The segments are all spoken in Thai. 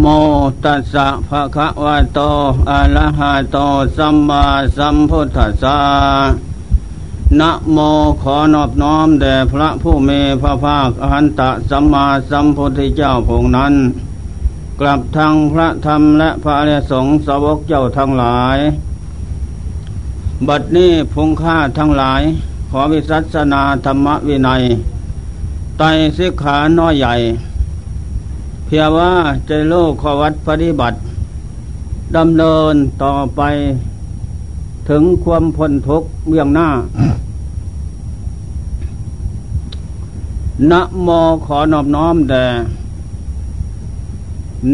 โมตัสสะภะคะวะโตอะระหะโตสัมมาสัมพุทธัสสะนะโมขอนอบน้อมแด่พระผู้มีพระภาคอหันตะสัมมาสัมพุทธเจ้าพงนั้น กลับทางพระธรรมและพระอริยสงฆ์สาวกเจ้าทั้งหลาย บัดนี้พงค่าทั้งหลาย ขอวิสัชนาธรรมวินัย ไตสิกขาน้อยใหญ่ พียงว่าจะโลกขวัดปฏิบัติดำเนินต่อไป ถึงความพ้นทุกข์เบื้องหน้านะโมขอนอบน้อมแด่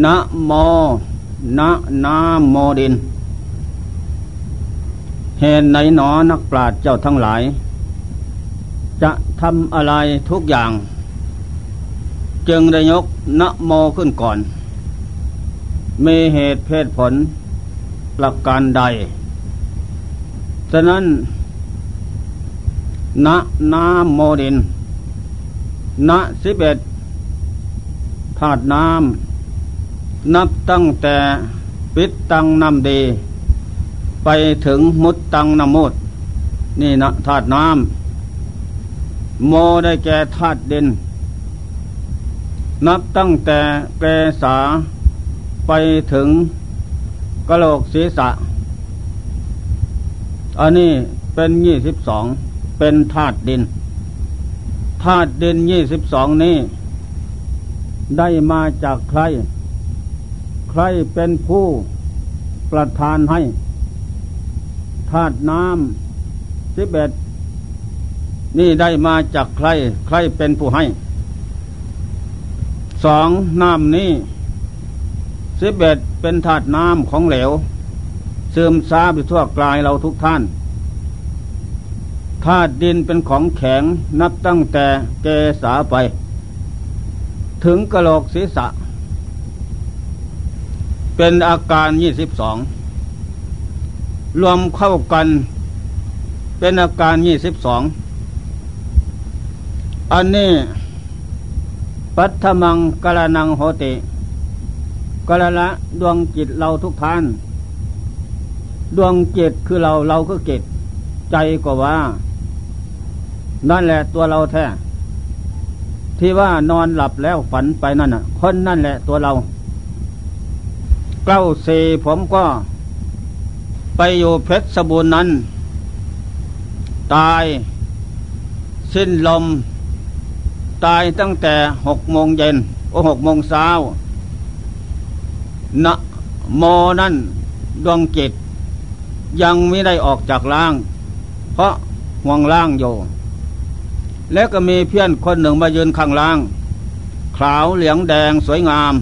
นะโมนะนาโมดิน เหตุไหนหนอนักปราชญ์เจ้าทั้งหลาย จะทำอะไรทุกอย่าง จึงได้ยกนะโมขึ้นก่อน มีเหตุเพศผลประการใด ฉะนั้นนะนาโมดินนะสิบเอ็ดธาตุน้ำนับตั้งแต่ปิดตังนำดี ไปถึงมุดตังนำมุดนี่นะธาตุน้ำโมได้แก่ธาตุดิน นับตั้งแต่เกษาไปถึงกะโหลกศีรษะ อันนี้เป็นยี่สิบสองเป็นธาตุดินธาตุดินยี่สิบสองนี้ ได้มาจากใคร ใครเป็นผู้ประทานให้ธาตุน้ำสิบเอ็ดนี่ได้มาจากใคร ใครเป็นผู้ให้ สองน้ำนี้สิบเอ็ดเป็นถาดน้ำของเหลวซึมซาบไปทั่วกลายเราทุกท่านธาตุดินเป็นของแข็งนับตั้งแต่เกษาไป ถึงกระโหลกศีรษะ เป็นอาการยี่สิบสองรวมเข้ากัน เป็นอาการยี่สิบสองอันนี้ ปัทมังกะละนังโหติกะละละดวงจิตเราทุกท่าน ดวงจิตคือเราเราก็จิตใจก็ว่า นั่นแหละตัวเราแท้ ที่ว่านอนหลับแล้วฝันไปนั่นน่ะ คนนั่นแหละตัวเรา เก้าสีผมก็ ไปอยู่เพชรสบูรณ์นั้น ตาย สิ้นลม ตายตั้งแต่หกโมงเย็นโอหกโมงเช้านะโมนั่นดวงจิต ยังไม่ได้ออกจากล่าง เพราะห่วงล่างอยู่ แล้วก็มีเพื่อนคนหนึ่งมายืนข้างล่าง ขาวเหลืองแดงสวยงาม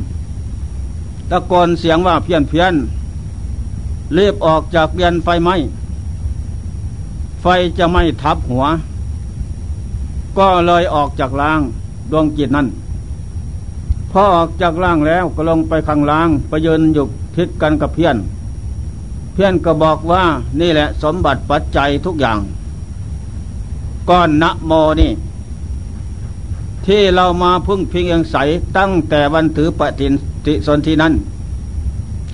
ตะโกนเสียงว่าเพี้ยนเพี้ยนรีบออกจากเรียนไฟไหมไฟจะไม่ทับหัว ก็เลยออกจากล่างดวงจิตนั้นพอออกจากล่างแล้วก็ลงไปข้างล่างไปยืนอยู่ทิศกันกับเพี้ยน เพี้ยนก็บอกว่านี่แหละสมบัติปัจจัยทุกอย่างก้อนนะโมนี่ ที่เรามาพึ่งพิงยังใสตั้งแต่วันถือปฏิทิสนทีนั้น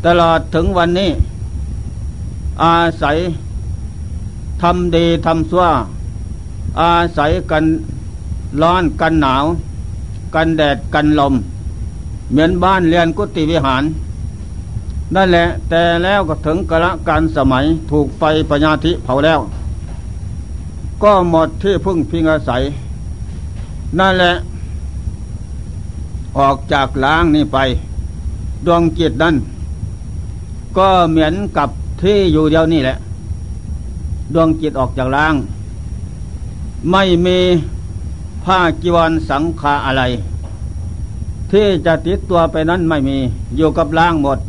ตลอดถึงวันนี้ อาศัยทำดีทำชั่วอาศัยกัน ร้อนกันหนาว กันแดดกันลม เหมือนบ้านเรียนกุฏิวิหารนั่นแหละ แต่แล้วก็ถึงกระการสมัยถูกไฟปัญญาธิเผาแล้ว ก็หมดที่พึ่งพิงอาศัย นั่นแหละ ออกจากล้างนี่ไป ดวงจิตนั้นก็เหมือนกับที่อยู่เดียวนี่แหละ ดวงจิตออกจากล้าง ไม่มี ผ้ากีวรสังขาอะไร ที่จะติดตัวไปนั้นไม่มี อยู่กับล่างหมด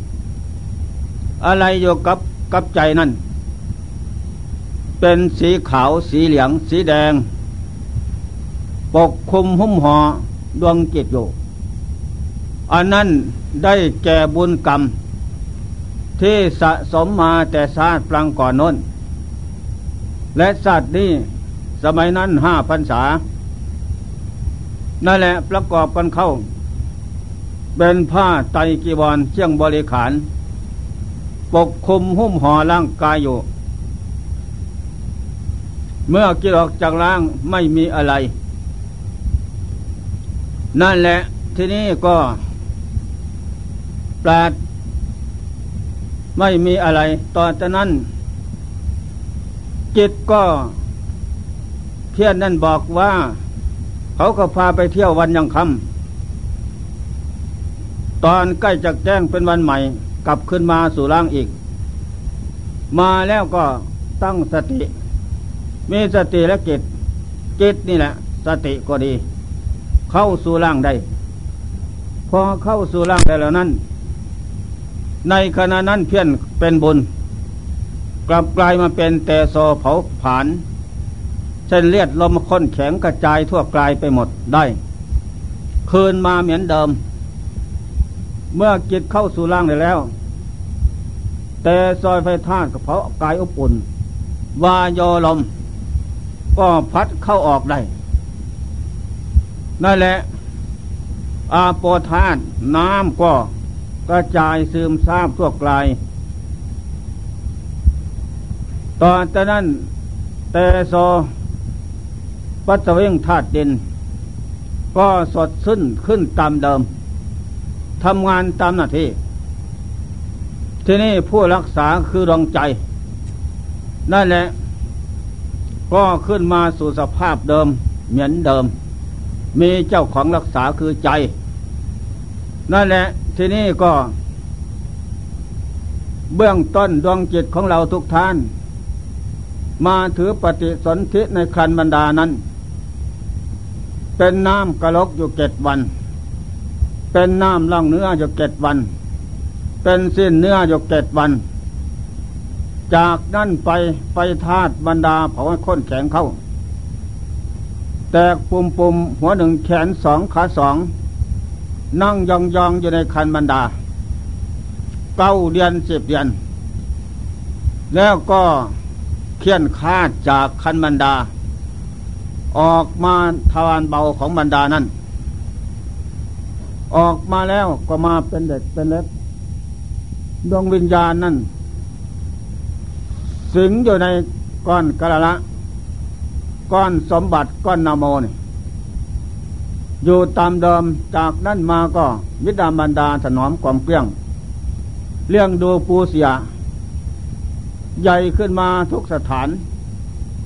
อะไรอยู่กับกับใจนั่น เป็นสีขาวสีเหลือง สีแดง ปกคุมหุ้มห่อดวงจิตอยู่อันนั้นได้แก่บุญกรรม ที่สะสมมาแต่ชาติปลังก่อนน้น และสัตว์นี้สมัยนั้นห้าพรรษา นั่นแหละประกอบกันเข้า เป็นผ้าไตกีวรเชี่ยงบริขาร ปกคลุมหุ้มห่อร่างกายอยู่ เมื่อกิออกจากร่างไม่มีอะไร นั่นแหละทีนี้ก็ปราดไม่มีอะไรต่อจากนั้น จิตก็เพียนนั่นบอกว่า เขาก็พาไปเที่ยววันยังคำตอนใกล้จะแจ้งเป็นวันใหม่ กลับขึ้นมาสู่ร่างอีก มาแล้วก็ตั้งสติ มีสติและจิตจิตนี่แหละ สติก็ดี เข้าสู่ร่างได้ พอเข้าสู่ร่างได้แล้วนั้น ในขณะนั้นเพี้ยนเป็นบุญ กลับกลายมาเป็นแต่โซเผาผาน เส้นเลือดลมค้นแข็งกระจายทั่วกลายไปหมดได้ คืนมาเหมือนเดิม เมื่อจิตเข้าสู่ร่างได้แล้ว แต่ซอยไฟธาตุกับเผากายอบอุ่นวายอลม ก็พัดเข้าออกได้ นั่นแหละ อาโปธาตุน้ำก็กระจายซึมซาบทั่วกลายตอนแต่นั้นแต่โซ ปัตเวงธาตุดิน ก็สดซึ้นขึ้นตามเดิมทำงานตามหน้าที่ ทีนี้ผู้รักษาคือดวงใจ นั่นแหละ ก็ขึ้นมาสู่สภาพเดิม เหมือนเดิม มีเจ้าของรักษาคือใจ นั่นแหละ ทีนี้ก็ เบื้องต้นดวงจิตของเราทุกท่าน มาถือปฏิสนธิในคันบรรดานั้น เป็นน้ำกระลกอยู่เจ็ดวัน เป็นน้ำล่องเนื้ออยู่เจ็ดวัน เป็นสิ้นเนื้ออยู่เจ็ดวัน จากนั้นไปไปธาตุบรรดาเผาให้ข้นแข็งเข้า แตกปุ่มปุ่มหัวหนึ่งแขนสองขาสอง นั่งยองยองอยู่ในคันบรรดา เก้าเดือนสิบเดือน แล้วก็เคียนคาดจากคันบรรดา ออกมาทวารเบาของบรรดานั้น ออกมาแล้วก็มาเป็นเด็กเป็นเล็กดวงวิญญาณนั่นสิงอยู่ในก้อนกระละ ก้อนสมบัติก้อนนาโมนี่อยู่ตามเดิมจากนั้นมาก็มิดามันดาถนอมความเกลี้ยง เลี้ยงดูปูเสีย ใหญ่ขึ้นมาทุกสถาน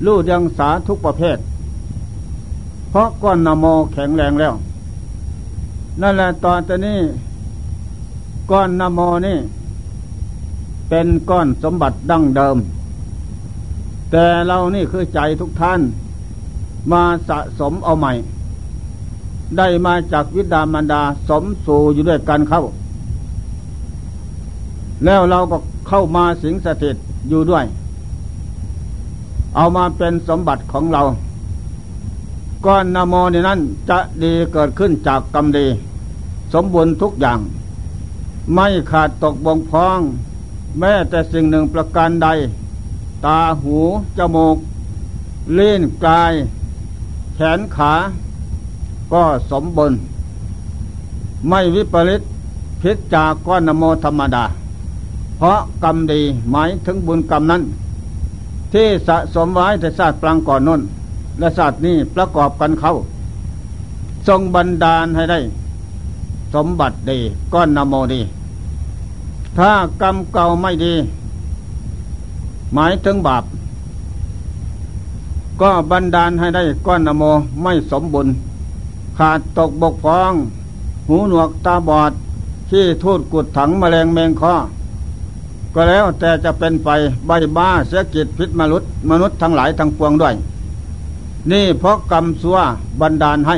ลู่ยังสาทุกประเภท เพราะก้อนนโมแข็งแรงแล้ว นั่นแหละตอนนี้ก้อนนโมนี่ เป็นก้อนสมบัติดั้งเดิม แต่เรานี่คือใจทุกท่าน มาสะสมเอาใหม่ ได้มาจากวิดามันดาสมสู่อยู่ด้วยกันเข้า แล้วเราก็เข้ามาสิงสถิตอยู่ด้วย เอามาเป็นสมบัติของเรา ก้อนนโมนี่นั้นจะดีเกิดขึ้นจากกรรมดี สมบูรณ์ทุกอย่าง ไม่ขาดตกบงพอง แม้แต่สิ่งหนึ่งประการใด ตาหูจมูกเล่นกาย แขนขา ก็สมบูรณ์ไม่วิปริตพิจจากก้อนนโมธรรมดา เพราะกรรมดีหมายถึงบุญกรรมนั้น ที่สะสมไว้แต่ศาตร์ปลังก่อนน้น และศาสตร์นี้ประกอบกันเข้า ทรงบันดาลให้ได้ สมบัติดีก้อนนโมดี ถ้ากรรมเก่าไม่ดี หมายถึงบาป ก็บันดาลให้ได้ก้อนนโมไม่สมบูรณ์ขาดตกบกพร่อง หูหนวกตาบอดที่ทูดกุดถังมแมลงแมงคอก็แล้วแต่จะเป็นไปใบบ้าเสียกิจพิษมนุษย์มนุษย์ทั้งหลายทั้งปวงด้วย นี่เพราะกรรมซัวบันดาลให้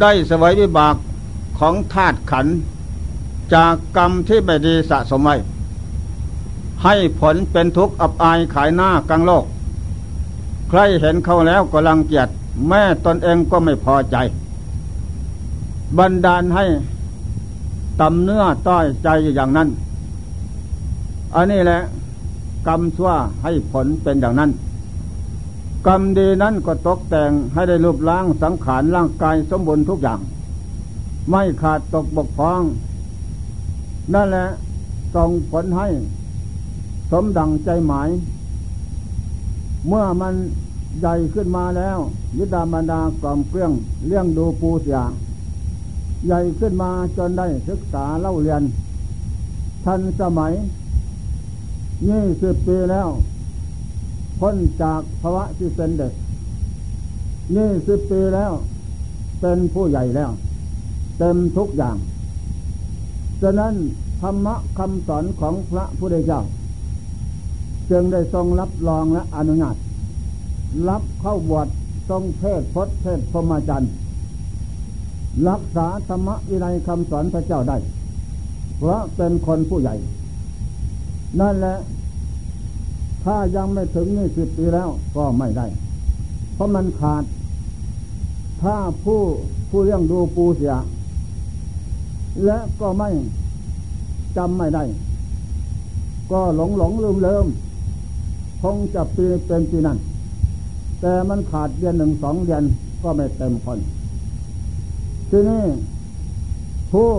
ได้สวยวิบากของธาตุขัน จากกรรมที่ไม่ดีสะสมไว้ให้ผลเป็นทุกข์อับอายขายหน้ากลางโลก ใครเห็นเขาแล้วก็รังเกียจแม่ตนเองก็ไม่พอใจ บันดาลให้ตำเนื้อต้อยใจอย่างนั้น อันนี้แหละกรรมชั่วให้ผลเป็นอย่างนั้น กรรมดีนั้นก็ตกแต่งให้ได้รูปร่างสังขารร่างกายสมบูรณ์ทุกอย่าง ไม่ขาดตกบกพร่อง นั่นแหละส่งผลให้ สมดังใจหมาย เมื่อมันใหญ่ขึ้นมาแล้วยิดาบรรดากล่อมเครื่องเลี้ยงดูปูเสีย ใหญ่ขึ้นมาจนได้ศึกษาเล่าเรียน ทันสมัยยี่สิบปีแล้ว พ้นจากภาวะที่เป็นเด็กยี่สิบปีแล้ว เป็นผู้ใหญ่แล้ว เต็มทุกอย่างฉะนั้นธรรมะคำสอนของพระพุทธเจ้า จึงได้ทรงรับรองและอนุญาตรับเข้าบวชทรงเทศพจน์เทศพรมจรรย์รักษาธรรมะวินัยคำสอนพระเจ้าได้ เพราะเป็นคนผู้ใหญ่ นั่นแหละ ถ้ายังไม่ถึงนี่สิบปีแล้วก็ไม่ได้ เพราะมันขาด ถ้าผู้ผู้เลี้ยงดูปูเสีย และก็ไม่จำไม่ได้ ก็หลงหลงลืมเลิมคงจะปีเป็นปีนั้น แต่มันขาดเดือนหนึ่งสองเดือนก็ไม่เต็มคนทีนี้ผู้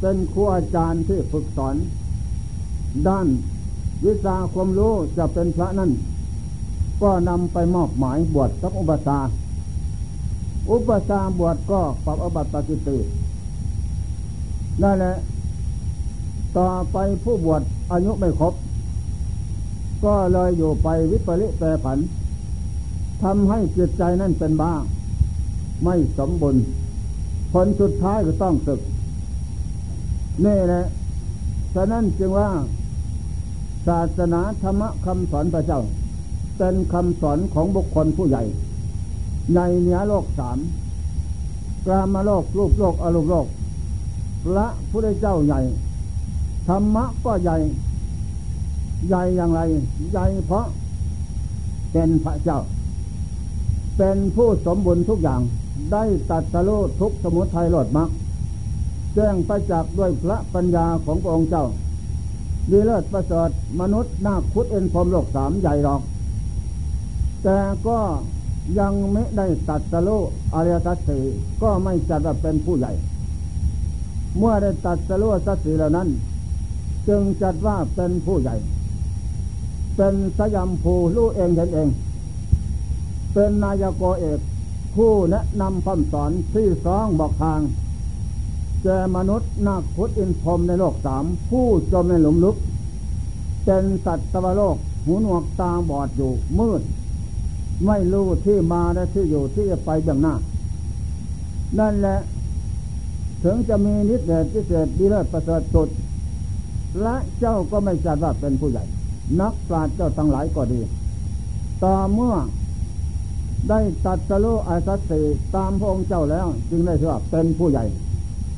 เป็นครูอาจารย์ที่ฝึกสอน ด้าน วิชาความรู้จะเป็นพระนั่นก็นำไปมอบหมายบวชสักอุปสาอุปสาบวชก็ปรับอบัติปฏิตินั่นแหละ ต่อไปผู้บวชอายุไม่ครบ ก็เลยอยู่ไปวิปริแปรผันทำให้จิตใจนั่นเป็นบ้า ไม่สมบูรณ์ผลสุดท้ายก็ต้องศึก นี่แหละ ฉะนั้นจึงว่า ศาสนาธรรมคำสอนพระเจ้า เป็นคำสอนของบุคคลผู้ใหญ่ ในเนื้อโลกสามกรามาโลกรูปโลกอารูปโลกพระผู้ได้เจ้าใหญ่ ธรรมะก็ใหญ่ ใหญ่อย่างไร ใหญ่เพราะ เป็นพระเจ้า เป็นผู้สมบูรณ์ทุกอย่างได้ตัดสโลทุกสมุทัยหลดมักแจ้งประจักษ์ด้วยพระปัญญาของพระองค์เจ้า ดีเลิศประเสริฐมนุษย์นาคุดเอ็นพรมโลกสามใหญ่หรอก แต่ก็ยังไม่ได้ตัดสโลอริยสัจสีก็ไม่จัดว่าเป็นผู้ใหญ่ เมื่อได้ตัดสโลสัจสีเหล่านั้น จึงจัดว่าเป็นผู้ใหญ่ เป็นสยามภูรู้เองเห็นเอง เป็นนายกเอกผู้แนะนำคำสอนที่สองบอกทาง แก่มนุษย์นักพุทธอินพรมในโลกสามผู้จมในหลุมลึก เป็นสัตว์ตวโลก หูหนวกตาบอดอยู่มืด ไม่รู้ที่มาและที่อยู่ที่จะไปเบื้องหน้า นั่นแหละ ถึงจะมีนิสเดชพิเศษดีเลิศประเสริฐสุด และเจ้าก็ไม่จัดว่าเป็นผู้ใหญ่ นักปราชญ์เจ้าทั้งหลายก็ดี ต่อเมื่อได้ตัดสโลอาสัตสีตามพระองค์เจ้าแล้ว จึงได้ถือว่าเป็นผู้ใหญ่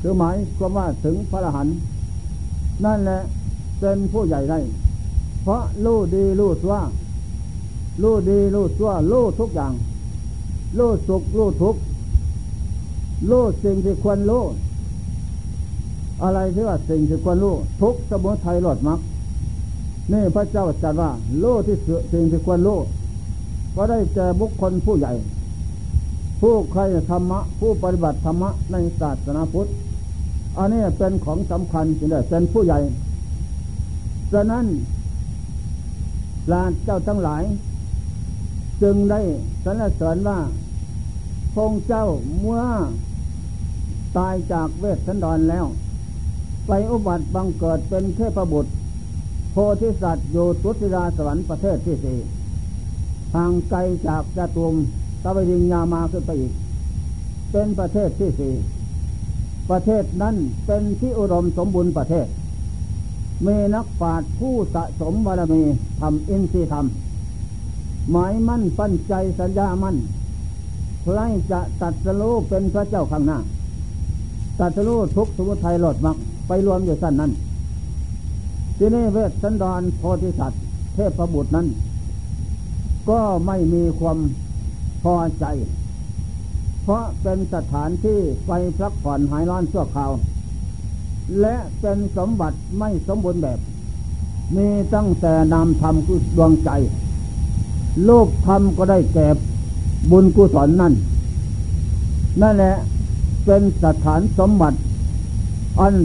คือหมายความว่าถึงพระอรหันต์นั่นแหละเป็นผู้ใหญ่ได้ เพราะรู้ดีรู้ชั่วรู้ดีรู้ชั่วรู้ทุกอย่างรู้สุขรู้ทุกข์รู้สิ่งที่ควรรู้อะไรที่ว่าสิ่งที่ควรรู้ทุกสมุทัยหลดมักนี่พระเจ้าจัดว่ารู้ที่สิ่งที่ควรรู้ก็ได้แก่บุคคลผู้ใหญ่ ผู้ใครธรรมะ ผู้ปฏิบัติธรรมะในศาสนาพุทธ อันนี้เป็นของสำคัญจริงๆเป็นผู้ใหญ่ฉะนั้นลาเจ้าทั้งหลาย จึงได้สรรเสริญว่าพงเจ้าเมื่อตายจากเวทสันดรแล้ว ไปอุบัติบังเกิดเป็นเทพบุตร โพธิสัตว์อยู่ตุติราสวรรค์ประเทศที่สี่ห่างไกลจากจตุมตะวิญญามาขึ้นไปอีก เป็นประเทศที่สี่ ประเทศนั้นเป็นที่อุดมสมบูรณ์ประเทศ มีนักปราชญ์ผู้สะสมบารมีทำอินทรีย์ธรรม หมายมั่นปั้นใจสัญญามั่นใครจะตัดสโลเป็นพระเจ้าข้างหน้า ตัดสโลทุกสมุทัยหลดมักไปรวมอยู่สั้นนั้น ที่นี่เวทสันดรโพธิสัตว์เทพประบุตรนั้น ก็ไม่มีความพอใจ เพราะเป็นสถานที่ไปพักผ่อนหายร้อนชั่วคราว และเป็นสมบัติไม่สมบูรณ์แบบ มีตั้งแต่นามธรรมคือดวงใจ โลกธรรมก็ได้แก่บุญกุศลนั่น นั่นแหละเป็นสถานสมบัติ อัน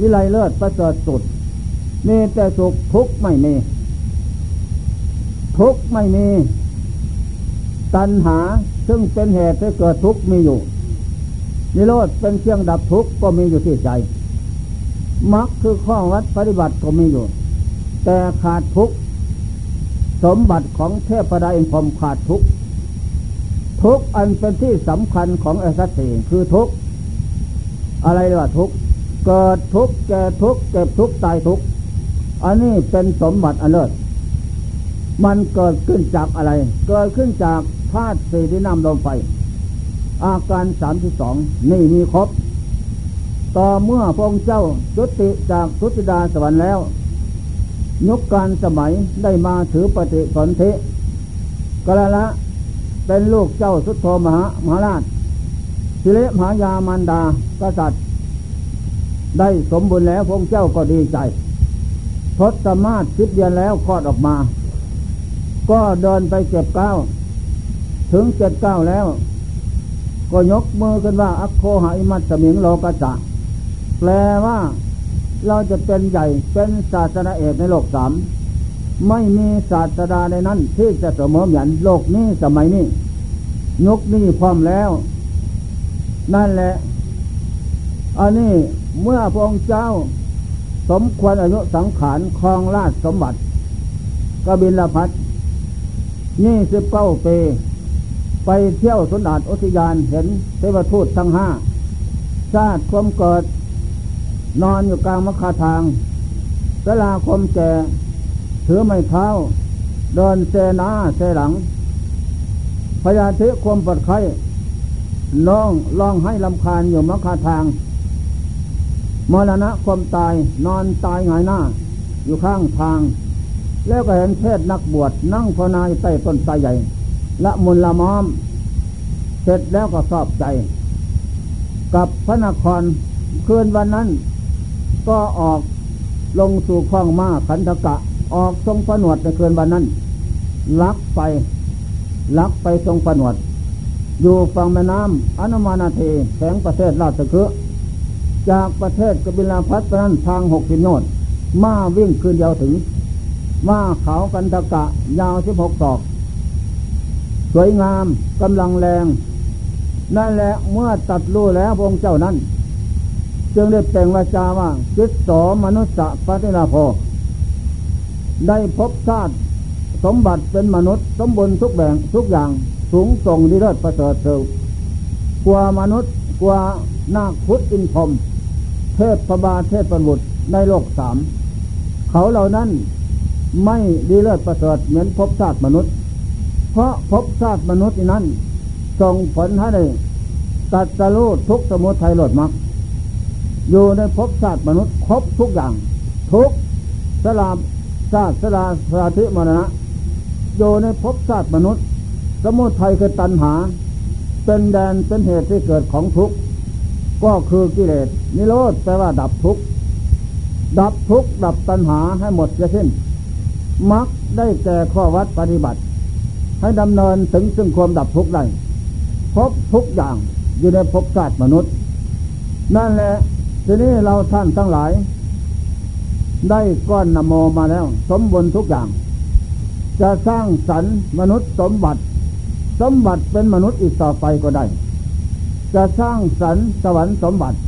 วิไลเลิศประเสริฐสุดมีแต่สุขทุกข์ไม่มี ทุกข์ไม่มี ตัณหาซึ่งเป็นเหตุให้เกิดทุกข์มีอยู่นิโรธเป็นเครื่องดับทุกข์ก็มีอยู่ที่ใจมรรคคือข้อวัดปฏิบัติก็มีอยู่ แต่ขาดทุกข์สมบัติของเทพดาอินพรมขาดทุกข์ทุกอันเป็นที่สำคัญของอสัตสีคือทุกอะไรเรียกว่าทุกเกิดทุกแก่ทุกเก็บทุกตายทุกอันนี้เป็นสมบัติอันเลิศ มันเกิดขึ้นจากอะไร เกิดขึ้นจากธาตุสี่ที่น้ำลมไฟ อาการสามที่สองนี่มีครบ ต่อเมื่อพระองค์เจ้าจุติจากทุติดาสวรรค์แล้วยกการสมัยได้มาถือปฏิสนธิกละละเป็นลูกเจ้าสุโธมหามหาราชสิเลมหายามันดากษัตริย์ ได้สมบูรณ์แล้วพระเจ้าก็ดีใจทศมาศสิบเดือนแล้วคลอดออกมา ก็เดินไปเก็บก้า ถึงเจ็ดก้าแล้ว ก็ยกมือขึ้นว่า อัคโคหาอิมัตสมิงโลกจะแปลว่าเราจะเป็นใหญ่เป็นศาสนาเอกในโลกสามไม่มีศาสดาในนั้น ที่จะเสมอเหมือนโลกนี้สมัยนี้ยกนี้พร้อมแล้ว นั่นแหละ อันนี้เมื่อพระองค์เจ้า สมควรอายุสังขารคลองราชสมบัติกบินลพัท ยี่สิบเก้าปี ไปเที่ยวสนดาดอุทยานเห็นเทวทูตทั้งห้าชาติความเกิด นอนอยู่กลางมคาทางเวลาคมแก่ถือไม้เท้า เดินเซนาเซหลัง พยาธิความปวดไข้น้องร้องให้ลำคาญอยู่มคาทางมรณะความตายนอนตายหงายหน้า อยู่ข้างทาง แล้วก็เห็นเทศนักบวชนั่งภาวนาใต้ต้นไทรใหญ่ ละมุนละม้อม เสร็จแล้วก็สอบใจ กับพระนครคืนวันนั้น ก็ออกลงสู่คลองมาขันธกะ ออกทรงผนวดในคืนวันนั้น ลักไป ลักไปทรงผนวด อยู่ฝั่งแม่น้ำอนุมานาเทแสงประเทศราชคือจากประเทศกบิลาพัฒนั้นทางหกสิบโนดมาวิ่งคืนเดียวถึง มาเขากันตะกะ ยาวสิบหกศอก สวยงามกำลังแรง นั่นแหละเมื่อตัดรู้แล้วพระเจ้านั้น จึงได้แต่งวาจาว่าจิตสมนุษย์ปฏิลาโพได้พบชาติสมบัติเป็นมนุษย์ สมบูรณ์ทุกแบ่งทุกอย่างสูงส่งดีเลิศประเสริฐเสกว่ามนุษย์กว่านาคพุทธอินพรมเทพพบาเทพประบุตรในโลกสาม เขาเหล่านั้น ไม่ดีเลิศประเสริฐเหมือนพบชาติมนุษย์ เพราะพบชาติมนุษย์นั้นส่งผลให้ได้ตัดสรูทุกสมุทัยหลดมักอยู่ในพบชาติมนุษย์ครบทุกอย่าง ทุกสลามชาติสลาสาธิมรณะอยู่ในภพชาติมนุษย์ สมุทัยคือตัณหา เป็นแดนเป็นเหตุที่เกิดของทุกข์ก็คือกิเลสนิโรธแปลว่าดับทุกข์ดับทุกข์ดับตัณหาให้หมดจะสิ้น มักได้แก่ข้อวัดปฏิบัติ ให้ดำเนินถึงซึ่งความดับทุกข์ได้พบทุกอย่างอยู่ในภพชาติมนุษย์ นั่นแหละทีนี้เราท่านทั้งหลาย ได้ก้อนนโมมาแล้ว สมบูรณ์ทุกอย่าง จะสร้างสรรมนุษย์สมบัติ สมบัติเป็นมนุษย์อีกต่อไปก็ได้ จะสร้างสรรสวรรค์สมบัติ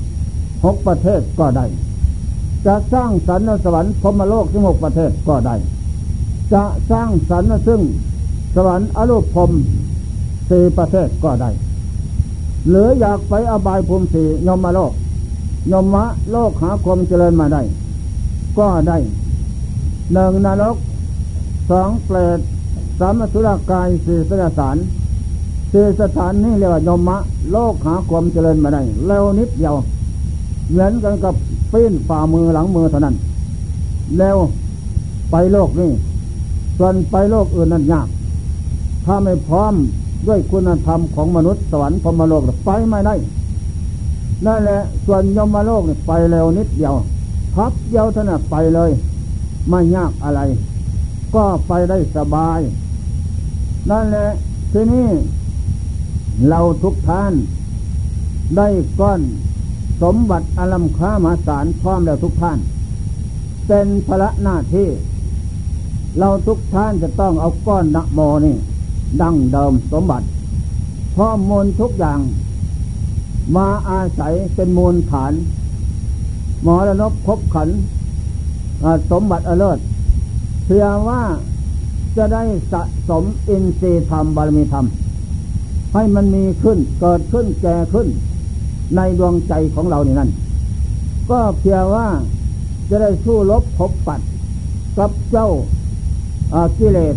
หกประเทศก็ได้ จะสร้างสรรสวรรค์พมโลกที่หกประเทศก็ได้ จะสร้างสรรค์ซึ่ง สวรรค์อรูปพรมสี่ประเทศก็ได้ หรืออยากไปอบายภูมิสี่ยมมาโลก ยมมะโลกหาความเจริญมาได้ ก็ได้หนึ่งนรกสองเปรตสามสุรกายสี่สสารสี่สถานนี่เรียกว่ายมมะ โลกหาความเจริญมาได้เร็วนิดเดียวเหมือนกันกับปีนฝ่ามือหลังมือเท่านั้นเร็วไปโลกนี่ ส่วนไปโลกอื่นนั้นยาก ถ้าไม่พร้อมด้วยคุณธรรมของมนุษย์สวรรค์พรมโลกไปไม่ได้นั่นแหละส่วนยมโลกไปเร็วนิดเดียวพับเดียวถนัดไปเลย ไม่ยากอะไร ก็ไปได้สบาย นั่นแหละทีนี้เราทุกท่าน ได้ก้อนสมบัติอลัมค้ามาสารพร้อมแล้วทุกท่าน เป็นพระหน้าที่ เราทุกท่านจะต้องเอาก้อนนะโมนี่ ดังเดิมสมบัติพร้อมมูลทุกอย่าง มาอาศัยเป็นมูลฐาน หมอระนบคบขัน สมบัติอเลิศเพื่อว่าจะได้สะสมอินทรีย์ธรรมบารมีธรรม ให้มันมีขึ้นเกิดขึ้นแก่ขึ้น ในดวงใจของเรานี่นั่น ก็เพียงว่าจะได้สู้ลบพบปัดกับเจ้า กิเลส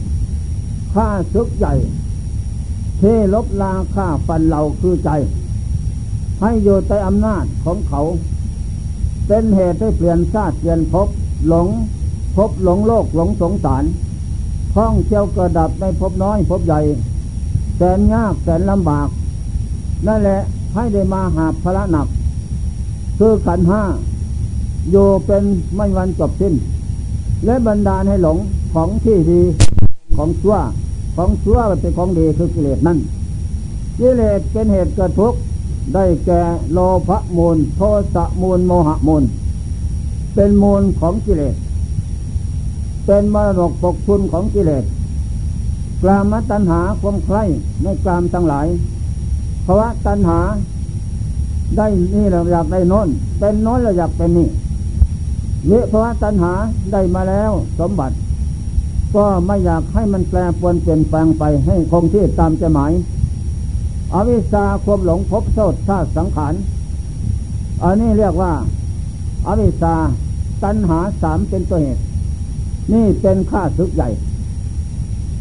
ข้าศึกใหญ่เทลบลาข้าฟันเราคือใจ ให้อยู่ใต้อำนาจของเขา เป็นเหตุให้เปลี่ยนชาติเปลี่ยนภพหลงภพหลงโลกหลงสงสารท่องเที่ยวกระดับในภพน้อยภพใหญ่ แสนยากแสนลำบาก นั่นแหละให้ได้มาหาพระหนัก คือขันห้า อยู่เป็นไม่วันจบสิ้น และบรรดาให้หลง ของที่ดีของชั่ว ของชั่วเป็นของดีคือกิเลสนั่นกิเลสเป็นเหตุเกิดทุกข์ได้แก่โลภมูล โทสะมูลโมหะมูล เป็นมูลของกิเลส เป็นมรดกปกทุนของกิเลสกลามตัณหาความใคร่ในกลามทั้งหลายเพราว่าตัณหา ได้นี่เราอยากได้น้นเป็นน้นเราอยากเป็นนี่เยเพราว่าตัณหาได้มาแล้ว สมบัติ ก็ไม่อยากให้มันแปลปวนเปลี่ยนแปลงไปให้คงที่ตามใจหมาย อวิชชาความหลงพบโทษชาติสังขาร อันนี้เรียกว่าอาวิชชาตัณหาสามเป็นตัวเหตุ นี่เป็นค่าศึกใหญ่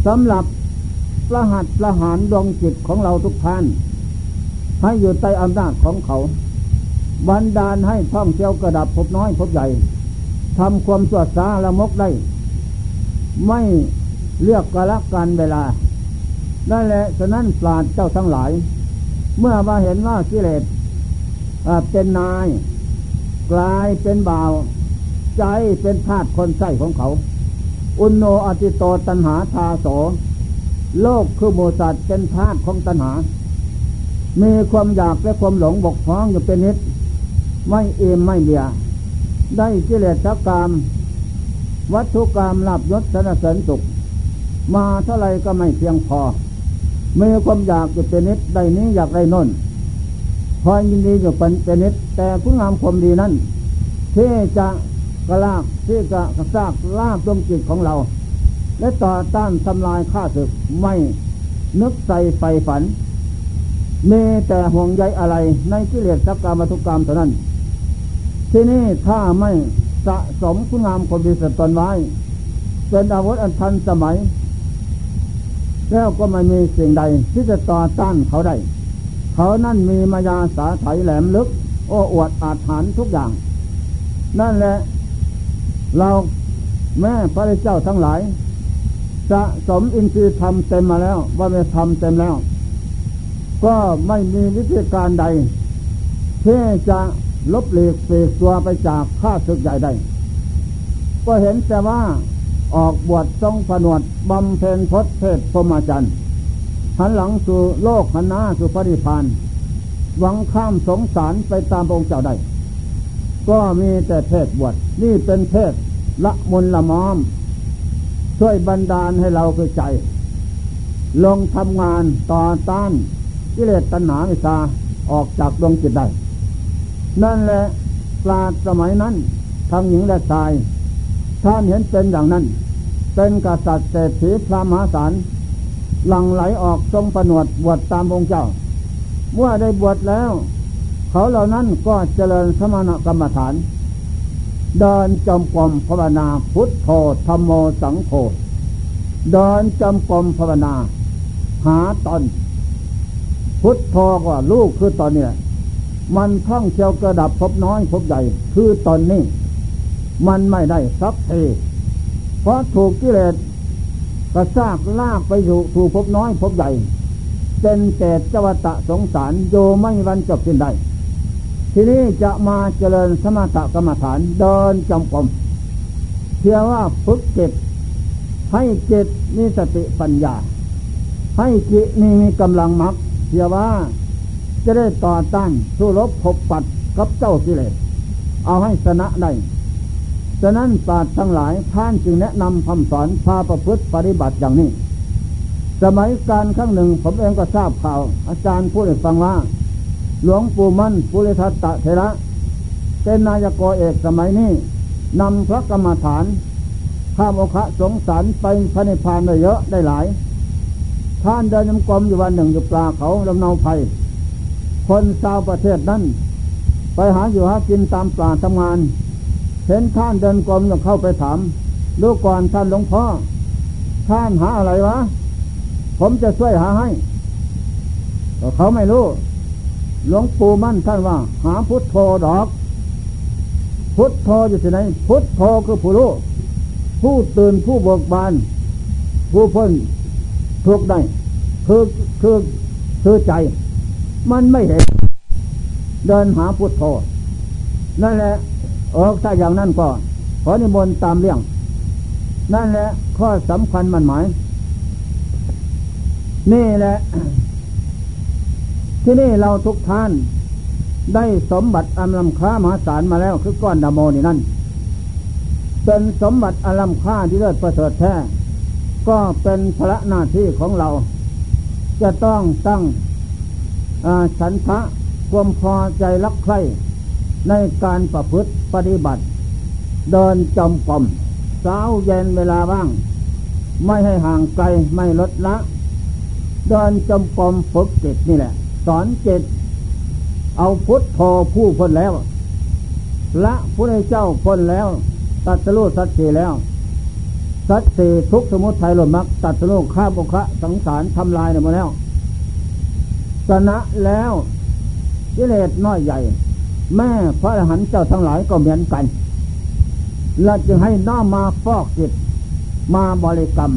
สำหรับประหัตประหารดวงจิตของเราทุกท่าน ให้อยู่ใต้อำนาจของเขา บันดาลให้ท่องเที่ยวกระดับพบน้อยพบใหญ่ทำความสวดสาละมกได้ ไม่เลือกกะละกันเวลานั่นแหละฉะนั้นปราดเจ้าทั้งหลาย เมื่อมาเห็นว่ากิเลสเป็นนาย กลายเป็นบ่าว ใจเป็นธาตุคนใส้ของเขา อุณโนอติโตตันหาทาโสโลกคือโมสัตเป็นธาตุของตันหา มีความอยากและความหลงบกพร่องอยู่เป็นนิด ไม่เอมไม่เบีย ได้กิเลสกรรม วัตถุกรรมลาบยศสนเสริญสุข มาเท่าไรก็ไม่เพียงพอมีความอยากอยู่เป็นนิดได้นี้อยากได้นนพอยินดีอยู่เป็นนิดแต่ผู้งามความดีนั้นที่จะกระลากที่จะกระซากลากดวงจิตของเรา และต่อต้านทำลายข้าศึกไม่นึกใส่ไฟฝันมีแต่ห่วงใยอะไรในกิเลสสักกรรมทุกกรรมเท่านั้น ที่นี่ถ้าไม่ สะสมคุณงามคนดีสตนไว้เป็นอาวุธอันทันสมัย แล้วก็ไม่มีสิ่งใดที่จะต่อต้านเขาได้ เขานั่นมีมายาสาไถแหลมลึก โอ้อวดอาถรรพ์ทุกอย่าง นั่นแหละ เราแม่พระเจ้าทั้งหลายสะสมอินทรีย์ธรรมเต็มมาแล้ว ว่าไม่ทำเต็มแล้ว ก็ไม่มีวิธีการใดที่จะ ลบเลีกเสกตัวไปจากข้าศึกใหญ่ได้ ก็เห็นแต่ว่าออกบวชทรงผนวดบำเพ็ญพศเทศพรมจันทร์หันหลังสู่โลกหันหน้าสู่พระนิพพาน หวังข้ามสงสารไปตามองค์เจ้าได้ ก็มีแต่เทศบวชนี่เป็นเทศละมุนละมอม ช่วยบันดาลให้เราคือใจ ลงทำงานต่อต้านกิเลสตัณหาวิชาออกจากดวงจิตได้ นั่นแหละปราดสมัยนั้นทั้งหญิงและชายท่านเห็นเป็นอย่างนั้น เป็นกษัตริย์เศรษฐีพระมหาศาลหลังไหลออกทรงประนวดบวชตามองค์เจ้า เมื่อได้บวชแล้ว เขาเหล่านั้นก็เจริญสมณกรรมฐาน เดินจมกรมภาวนาพุทธโธธรรมโมสังโฆเดินจมกรมภาวนา หาตอน พุทธโธก็ลูกคือตอนนี้ มันท่องเที่ยวกระดับพบน้อยพบใหญ่คือตอนนี้ มันไม่ได้สักเทเพราะถูกกิเลสกระซากลากไปอยู่ถูกพบน้อยพบใหญ่เป็นแต่จวัตะสงสารโยไม่วันจบสิ้นได้ ทีนี้จะมาเจริญสมถกรรมฐานเดินจำกรมเชื่อว่าฝึกจิตให้จิตมีสติปัญญา ให้จิตมีกำลังมักเชื่อว่า จะได้ต่อต้านสู้รบพบปัดกับเจ้ากิเลสเอาให้ชนะได้ฉะนั้นศาสตร์ทั้งหลายท่านจึงแนะนำคำสอนพาประพฤติปฏิบัติอย่างนี้ สมัยการครั้งหนึ่งผมเองก็ทราบข่าว อาจารย์พูดให้ฟังว่า หลวงปู่มั่นปุริทัตตะเทระเป็นนายกเอกสมัยนี้นำพระกรรมฐาน ข้ามโอคะสงสารไปพระนิพพานได้เยอะได้หลาย ท่านเดินยมกลมอยู่วันหนึ่งอยู่ปลาเขาลำเนาไพ คนชาวประเทศนั้น ไปหาอยู่หากินตามป่าทำงาน เห็นท่านเดินกลมก็เข้าไปถามดูก่อนท่านหลวงพ่อ ท่านหาอะไรวะ ผมจะช่วยหาให้เขาไม่รู้ หลวงปู่มั่นท่านว่า หาพุทโธดอก พุทโธอยู่ที่ไหน พุทโธคือผู้รู้ผู้ตื่นผู้เบิกบาน ผู้พ้นทุกได้คือคือคือใจ มันไม่เห็น เดินหาพุทโธนั่นแหละเออถ้าอย่างนั้นก็ขอนิมนต์ตามเรื่อง นั่นแหละข้อสำคัญมันหมาย นี่แหละ ที่นี่เราทุกท่าน ได้สมบัติอันลำค่ามหาศาลมาแล้วคือก้อนดาโมนี่นั่นเป็นสมบัติอันลำค่าที่เลิศประเสริฐแท้ก็เป็นพระหน้าที่ของเรา จะต้องตั้ง ฉันทะความพอใจรักใคร่ในการประพฤติปฏิบัติ เดินจมกลมสาวเย็นเวลาว่าง ไม่ให้ห่างไกลไม่ลดละ เดินจมกลมฝึกจิตนี่แหละ สอนจิต เอาพุทธโธผู้พ้นแล้ว ละพระเจ้าพ้นแล้ว ตัดสู้สัจสีแล้วสัจสีทุกสมุทัยหล่นมักตัดสู้ข้าบุคะสังสารทำลายหมดแล้ว ชนะแล้วกิเลสน้อยใหญ่ แม่พระอรหันต์เจ้าทั้งหลายก็เหมือนกันเราจึงให้น้ามมาฟอกจิต มาบริกรรม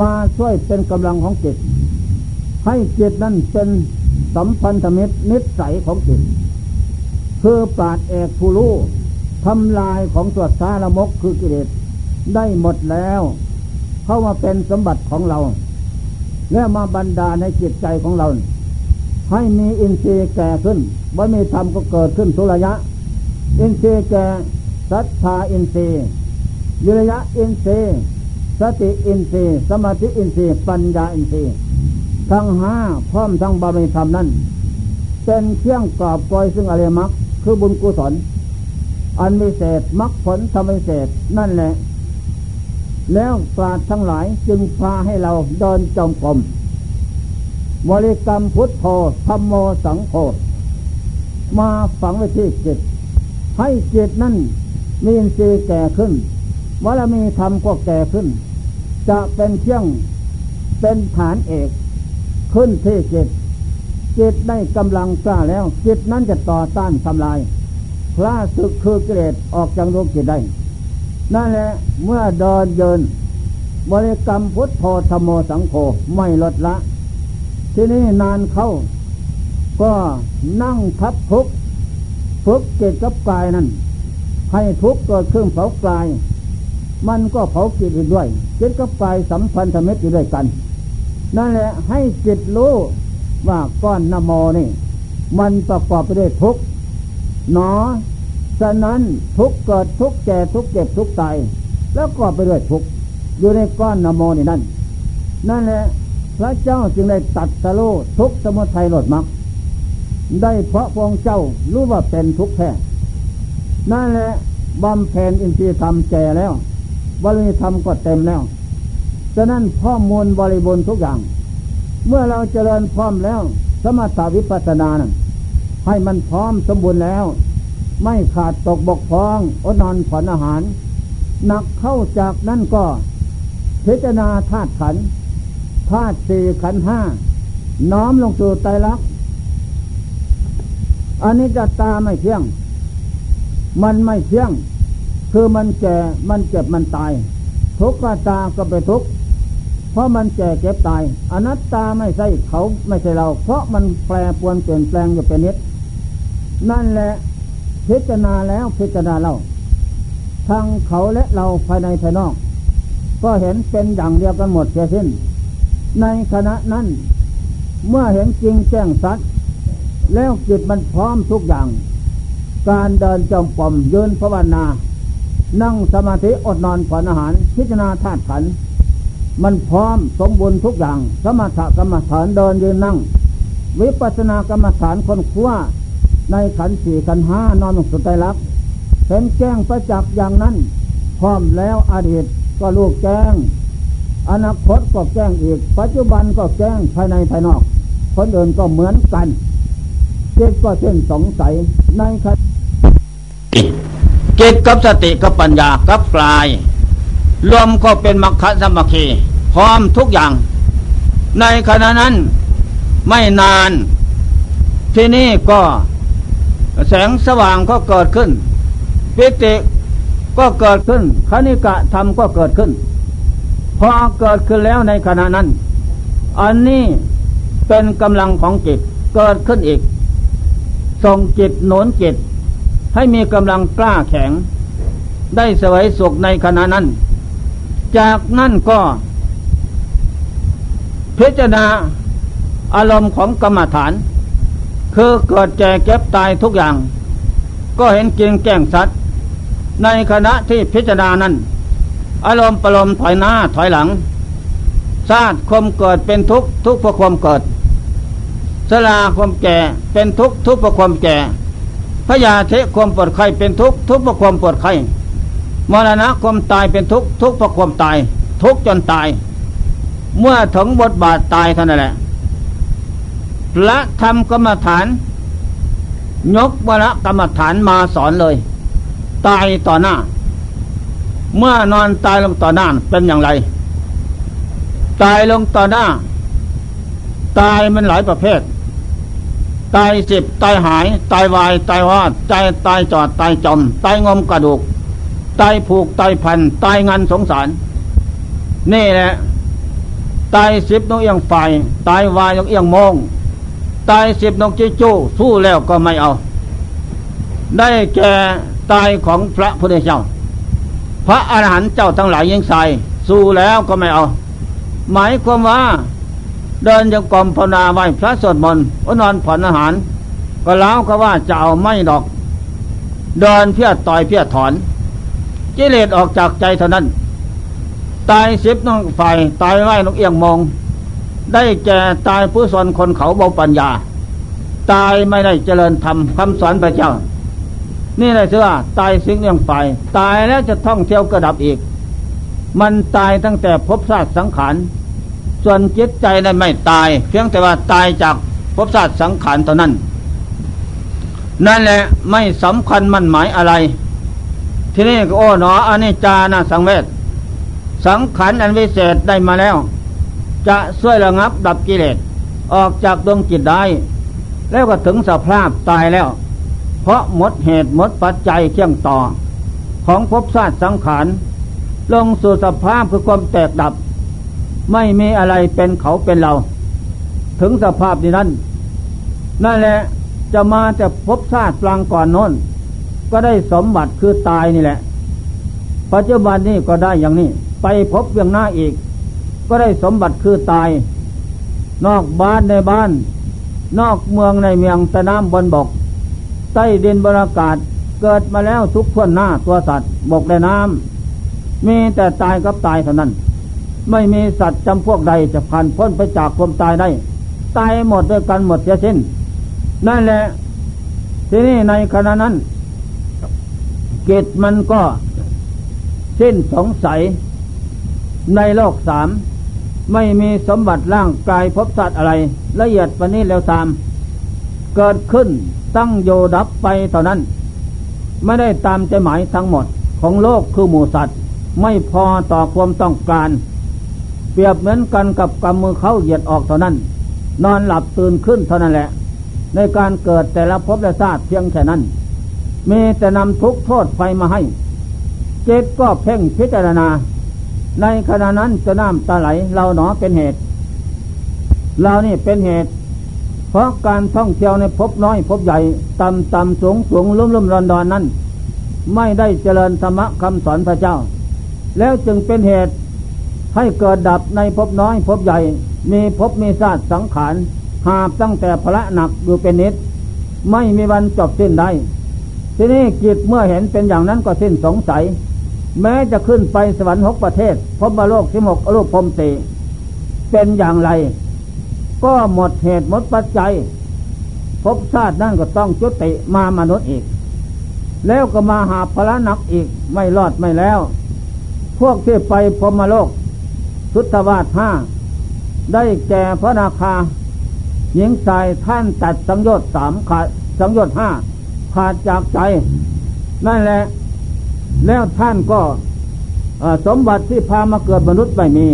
มาช่วยเป็นกำลังของจิต ให้จิตนั้นเป็นสัมพันธมิตรนิสัยของจิต คือปราดเอกผู้รู้ทำลายของตัวสารมกคือกิเลสได้หมดแล้ว เข้ามาเป็นสมบัติของเรา และมาบันดาลในจิตใจของเรา ให้มีอินทรีย์แก่ขึ้นว่ามีธรรมก็เกิดขึ้นทุกระยะ อินทรีย์แก่ศรัทธาอินทรีย์วิริยะอินทรีย์สติอินทรีย์สมาธิอินทรีย์ปัญญาอินทรีย์ทั้งห้าพร้อมทั้งบารมีธรรมนั้นเป็นเครื่องกอบโกยซึ่งอริยมรรคคือบุญกุศล อันมีเศษมรรคผลธรรมวิเศษนั่นแหละ แล้วปราดทั้งหลายจึงพาให้เราเดินจงกรม บริกรรมพุทโธธรรมโมสังโฆมาฝังไว้ที่จิต ให้จิตนั่นมีอินทรีย์แก่ขึ้นวารมีธรรมก็แก่ขึ้น จะเป็นเชื่องเป็นฐานเอกขึ้นที่จิต จิตได้กำลังกล้าแล้ว จิตนั้นจะต่อต้านทำลายพระสึกคือกิเลสออกจากดวงจิตได้ นั่นแหละเมื่อเดินเยิน บริกรรมพุทธโธธรรมโมสังโฆไม่ลดละ ที่นี่นานเข้า ก็นั่งทับทุกฝึกเกิดกับกายนั้น ให้ทุกเกิดขึ้นเผากาย มันก็เผาจิตอีกด้วยจิตกับกายสัมพันธมิตรอยู่ด้วยกัน นั่นแหละให้จิตรู้ว่าก้อนนโมนี่ มันประกอบไปด้วยทุกหนอฉะนั้นทุกเกิดทุกแก่ทุกเจ็บทุกตายแล้วก็ไปด้วยทุกอยู่ในก้อนนโมนี่นั่นนั่นแหละ พระเจ้าจึงได้ตัดสโลทุกสมุทัยหลดมักได้เพราะพองเจ้ารู้ว่าเป็นทุกแท้นั่นแหละบำเพ็ญอินทรีย์ธรรมแก่แล้วบริธรรมก็เต็มแล้วฉะนั้นพ่อมูลบริบูรณ์ทุกอย่าง เมื่อเราเจริญพร้อมแล้ว สมถาวิปัสสนานั้นให้มันพร้อมสมบูรณ์แล้ว ไม่ขาดตกบกพร่องอดนอนผ่อนอาหารหนักเข้าจากนั้นก็พิจารณาธาตุขันธ์ ธาตุสี่ขันห้าน้อมลงสู่ไตรลักษณ์อันนี้จะตาไม่เที่ยง มันไม่เที่ยง คือมันแก่มันเจ็บมันตาย ทุกข์ก็ตาก็ไปทุกข์เพราะมันแก่เจ็บตาย อนัตตาไม่ใช่เขาไม่ใช่เรา เพราะมันแปรปวนเปลี่ยนแปลงอยู่เป็นนิด นั่นแหละพิจารณาแล้วพิจารณาเราทั้งเขาและเราภายในภายนอก ก็เห็นเป็นอย่างเดียวกันหมดเสียสิ้น ในขณะนั้น เมื่อเห็นจริงแจ้งสัตว์แล้วจิตมันพร้อมทุกอย่าง การเดินจงกรมยืนภาวนา นั่งสมาธิอดนอนผ่อนอาหาร พิจารณาธาตุขัน มันพร้อมสมบูรณ์ทุกอย่าง สมถกรรมฐานเดินยืนนั่ง วิปัสสนากรรมฐานคนคว้าในขันสี่ขันห้านอนสุดใจรักเห็นแจ้งประจักษ์อย่างนั้น พร้อมแล้วอดีตก็ลูกแจ้ง อนาคตก็แจ้งอีก ปัจจุบันก็แจ้งภายในภายนอก คนอื่นก็เหมือนกันเจ็ดก็เช่นสงสัยในขณะจิตกับสติกับปัญญากับกลาย รวมก็เป็นมรรคสมัคคีพร้อมทุกอย่าง ในขณะนั้นไม่นาน ที่นี่ก็แสงสว่างก็เกิดขึ้นปิติก็เกิดขึ้นคณิกะธรรมก็เกิดขึ้น พอเกิดขึ้นแล้วในขณะนั้น อันนี้เป็นกำลังของจิตเกิดขึ้นอีก ส่งจิตโน้นจิต ให้มีกำลังกล้าแข็ง ได้สวยสุขในขณะนั้น จากนั้นก็ พิจารณาอารมณ์ของกรรมฐาน คือเกิดแก่เก็บตายทุกอย่าง ก็เห็นเกียงแก้งสัตว์ในขณะที่พิจารณานั้น อารมณ์ปรมถอยหน้าถอยหลังชาติคมเกิดเป็นทุกข์ทุกข์เพราะความเกิดสลาความแก่เป็นทุกข์ทุกข์เพราะความแก่พยาเทความปวดไข้เป็นทุกข์ทุกข์เพราะความปวดไข้มรณะความตายเป็นทุกข์ทุกข์เพราะความตาย ทุกข์จนตาย เมื่อถึงบทบาทตายเท่านั้นแหละพระธรรมกรรมฐาน ยกวรกรรมฐานมาสอนเลย ตายต่อหน้า เมื่อนอนตายลงต่อหน้าเป็นอย่างไร ตายลงต่อหน้า ตายมันหลายประเภท ตายสิบตายหาย ตายวาย ตายวาดใจตายจอดตายจมตายงมกระดูก ตายผูกตายพันตายงานสงสาร นี่แหละ ตายสิบนกเอียงไฟตายวายนกเอียงมองตายสิบนกจิจู้สู้แล้วก็ไม่เอา ได้แก่ตายของพระพุทธเจ้า พระอรหันต์เจ้าทั้งหลายยังใส่สู้แล้วก็ไม่เอา หมายความว่า เดินจงกรมภาวนาไหวพระสวดมนต์นอนผ่อนอาหาร ก็แล้วก็ว่าจะเอาไม่ดอก เดินเพี้ยต่อยเพี้ยถอนกิเลสออกจากใจเท่านั้น ตายสิบน้องไฟตายไหวนกเอียงมอง ได้แก่ตายผู้สอนคนเขาเบาปัญญา ตายไม่ได้เจริญธรรมคำสอนพระเจ้า นี่เลยเสือตายสิ่งเรื่องไปตายแล้วจะท่องเที่ยวกระดับอีก มันตายตั้งแต่พบชาติสังขารส่วนจิตใจนั้นไม่ตาย เพียงแต่ว่าตายจากพบชาติสังขารเท่านั้น นั่นแหละไม่สำคัญมันหมายอะไร ทีนี้ก็โอ้หนออันนี้จานะสังเวชสังขารอันวิเศษได้มาแล้ว จะช่วยระงับดับกิเลสออกจากดวงจิตได้ แล้วก็ถึงสภาพตายแล้ว เพราะหมดเหตุหมดปัจจัยเคี่ยงต่อ ของภพชาติสังขาร ลงสู่สภาพคือความแตกดับ ไม่มีอะไรเป็นเขาเป็นเรา ถึงสภาพนี้นั้น นั่นแหละจะมาแต่ภพชาติกลางก่อนโน้น ก็ได้สมบัติคือตายนี่แหละ ปัจจุบันนี้ก็ได้อย่างนี้ ไปพบเบื้องหน้าอีก ก็ได้สมบัติคือตาย นอกบ้านในบ้าน นอกเมืองในเมืองแต่น้ำบนบก ใต้ดินบรรยากาศเกิดมาแล้วทุกทวนหน้าตัวสัตว์บกในน้ำมีแต่ตายกับตายเท่านั้น ไม่มีสัตว์จำพวกใดจะผ่านพ้นไปจากความตายได้ ตายหมดด้วยกันหมดเสียสิ้นนั่นแหละ ที่นี่ในขณะนั้นเกตมันก็สิ้นสงสัย ในโลกสามไม่มีสมบัติร่างกายพบสัตว์อะไร ละเอียดปนี้แล้วตาม เกิดขึ้น ตั้งโยดับไปเท่านั้น ไม่ได้ตามใจหมายทั้งหมดของโลกคือหมูสัตว์ ไม่พอต่อความต้องการ เปรียบเหมือนกันกับกำมือเขาเหยียดออกเท่านั้น นอนหลับตื่นขึ้นเท่านั้นแหละ ในการเกิดแต่ละภพและชาติเพียงแค่นั้นมีแต่นำทุกโทษไฟมาให้ เจตก็เพ่งพิจารณา ในขณะนั้นจะน้ำตาไหลเราหนอเป็นเหตุเรานี่เป็นเหตุ เพราะการท่องเที่ยวในพบน้อยพบใหญ่ต่ำต่ำสูงสูงลุ่มลุ่มรอนดอนนั้น ไม่ได้เจริญธรรมะคำสอนพระเจ้า แล้วจึงเป็นเหตุให้เกิดดับในพบน้อยพบใหญ่ มีพบมีศาสตร์สังขารหาบตั้งแต่พระหนักอยู่เป็นนิด ไม่มีวันจบสิ้นได้ ที่นี้จิตเมื่อเห็นเป็นอย่างนั้นก็สิ้นสงสัย แม้จะขึ้นไปสวรรค์หกประเทศพบมาโลกที่หกอรูปพรมสีเป็นอย่างไร ก็หมดเหตุหมดปัจจัยพบชาตินั่นก็ต้องจุติมามนุษย์อีก แล้วก็มาหาพระนักอีกไม่รอดไม่แล้ว พวกที่ไปพรมโลก สุทธวาสห้าได้แก่พระนาคา หญิงชายท่านตัดสังโยชน์สามขาดสังโยชน์ห้าขาดจากใจ นั่นแหละ แล้วท่านก็สมบัติที่พามาเกิดมนุษย์ไม่มี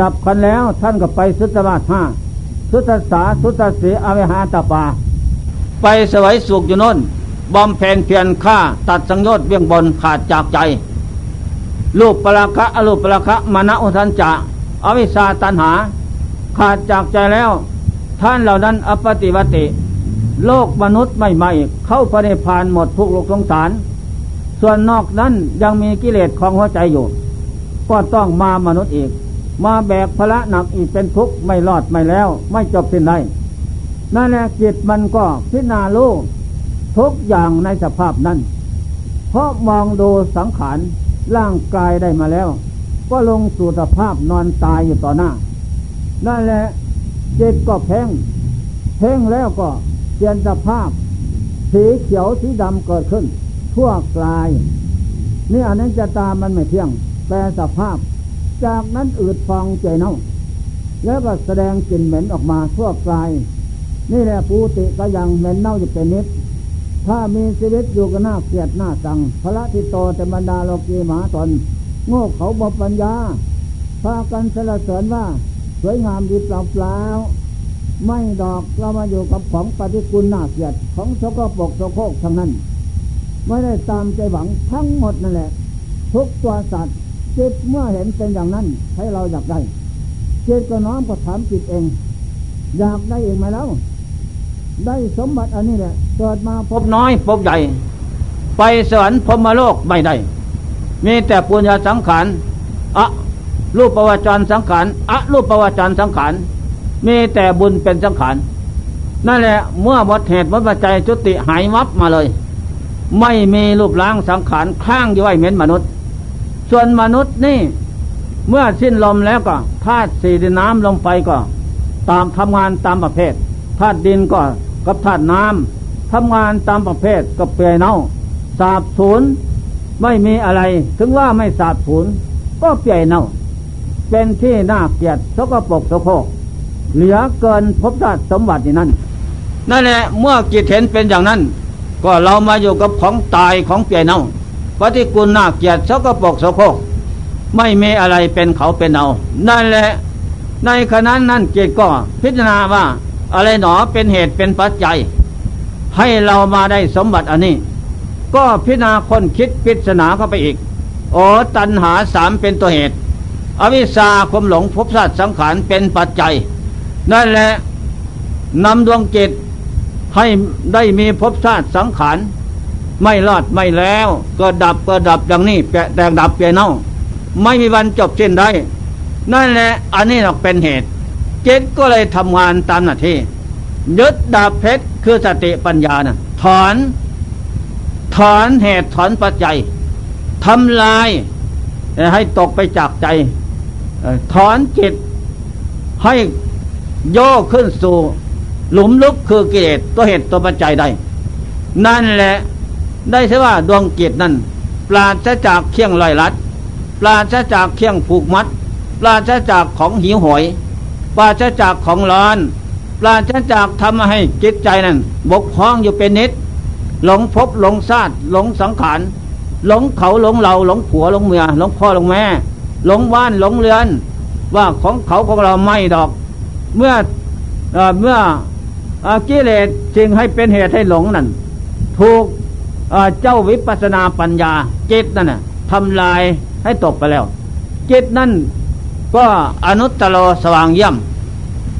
ดับกันแล้วท่านก็ไปสุทธวาสห้า สุทธสาสุทธสีอเวหาตาปา ไปสวยสุขอยู่น้นบอมเพนเพียนฆ่าตัดสังโยชน์เบี้ยงบนขาดจากใจ รูปปราคะอรูปปราคะมณอุทันจะอวิชาตันหา ขาดจากใจแล้ว ท่านเหล่านั้นอปฏิวติ โลกมนุษย์ไม่ไม่เข้าพระนิพพานหมดทุกโลกสงสาร ส่วนนอกนั้นยังมีกิเลสของหัวใจอยู่ ก็ต้องมามนุษย์อีก มาแบกภาระหนักอีกเป็นทุกข์ไม่รอดไม่แล้ว ไม่จบสิ้นได้นั่นแหละจิตมันก็พิจารณาลูทุกอย่างในสภาพนั้น เพราะมองดูสังขารร่างกายได้มาแล้ว ก็ลงสู่สภาพนอนตายอยู่ต่อหน้า นั่นแหละจิตก็เพ่งเพ่งแล้วก็เปลี่ยนสภาพ สีเขียวสีดำเกิดขึ้น ทั่วกลาย นี่อันนั้นจะตามมันไม่เที่ยง แปลสภาพ จากนั้นอืดฟองใจเน่าแล้วก็แสดงกลิ่นเหม็นออกมาทั่วกาย นี่แหละปูติก็ยังเหม็นเน่าอยู่เป็นนิด ถ้ามีชีวิตอยู่ก็น่าเกลียดหน้าสังพระทิโตแต่บรรดาโลกีหมาตน โง่เขาบปัญญา พากันสรรเสริญว่า สวยงามดีเปล่าเปล่าไม่ดอกเรามาอยู่กับของปฏิกุลน่าเกลียดของชกปกโชโคกทั้งนั้น ไม่ได้ตามใจหวังทั้งหมดนั่นแหละ ทุกตัวสัตว์ จิตเมื่อเห็นเป็นอย่างนั้น ให้เราอยากได้จิตก็น้อมก็ถามจิตเอง อยากได้เองไหมแล้ว ได้สมบัติอันนี้แหละเกิดมาพบน้อยพบใหญ่ ไปสวรรค์พรมโลกไม่ได้ มีแต่ปุญญาสังขารอะรูปประวัจรสังขารอะรูปประวัจรสังขารมีแต่บุญเป็นสังขารนั่นแหละเมื่อหมดเหตุหมดปัจจัยจุติหายวับมาเลย ไม่มีรูปร่างสังขารข้างอยู่ไว้เหม็นมนุษย์ ส่วนมนุษย์นี่ เมื่อสิ้นลมแล้วก็ธาตุสี่ดินน้ำลมไฟก็ ตามทำงานตามประเภทธาตุดินก็กับธาตุน้ำทำงานตามประเภทกับเปลือยเน่าสาบสูญไม่มีอะไร ถึงว่าไม่สาบสูญก็เปลือยเน่า เป็นที่น่าเกลียดสกปรกสกโคกเหลือเกินพบชาติสมบัตินั่นนั่นแหละเมื่อจิตเห็นเป็นอย่างนั้น ก็เรามาอยู่กับของตายของเปลี่ยนเน่า ปฏิกุลน่าเกลียดสกปรกสกโคกไม่มีอะไรเป็นเขาเป็นเน่านั่นแหละในขณะนั้นจิตก็พิจารณาว่า อะไรหนอเป็นเหตุเป็นปัจจัย ให้เรามาได้สมบัติอันนี้ ก็พิจารณาคนคิดพิจารณาเข้าไปอีกโอ้ตัณหาสามเป็นตัวเหตุ อวิชชาความหลงภพชาติสังขารเป็นปัจจัย นั่นแหละนำดวงจิตให้ได้มีภพชาติสังขาร ไม่รอดไม่แล้ว ก็ดับก็ดับอย่างนี้แปะแตกดับเปลี่ยนเน่าไม่มีวันจบสิ้นได้ นั่นแหละ อันนี้เป็นเหตุจิตก็เลยทำงานตามหน้าที่ยึดดาบเพชรคือสติปัญญานะ่ะ ถอน ถอนเหตุถอนปัจจัยทำลาย ให้ตกไปจากใจ ถอนจิต ให้โยกขึ้นสู่ หลุมลึกคือกิเลสตัวเหตุตัวปัจจัยได้ นั่นแหละ ได้ใช่ว่าดวงจิตนั้น ปราศจากเคียงลอยลัด ปราศจากเคียงผูกมัด ปราศจากของหิวหอยปราศจากของร้อน ปราศจากทำให้จิตใจนั้น บกพร่องอยู่เป็นนิด หลงพบหลงซาดหลงสังขารหลงเขาหลงเราหลงผัวหลงเมียหลงพ่อหลงแม่ หลงบ้านหลงเรือน ว่าของเขาของเราไม่ดอก เมื่อเมื่อกิเลสจึงให้เป็นเหตุให้หลงนั่นถูก เจ้าวิปัสนาปัญญาจิตนั่นน่ะทำลายให้ตกไปแล้วจิตนั่นก็อนุตตโลสว่างเยี่ยม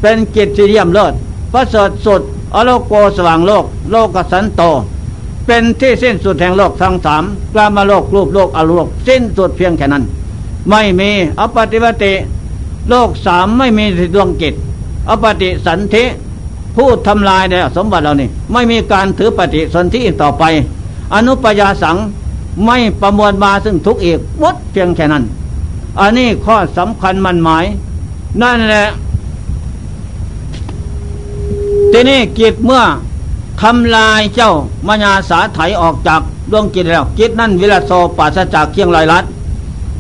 เป็นกิจที่เยี่ยมเลิศประเสริฐสุดอโลโกสว่างโลก โลกสันโต เป็นที่สิ้นสุดแห่งโลกทั้งสามกลามาโลกรูปโลกอรูปสิ้นสุดเพียงแค่นั้น ไม่มีอปฏิบัติโลกสามไม่มีดวงกิจอปฏิสันธิผู้ทำลายเนี่ยสมบัติเรานี่ไม่มีการถือปฏิสนธิต่อไป อนุปยาสังไม่ประมวลมาซึ่งทุกอีกวดเพียงแค่นั้น อันนี้ข้อสำคัญมันหมาย นั่นแหละทีนี้กิจเมื่อทำลายเจ้ามญาสาไถออกจากดวงจิตแล้วจิตนั่นวิรโสปัสจากเคียงลอยลัด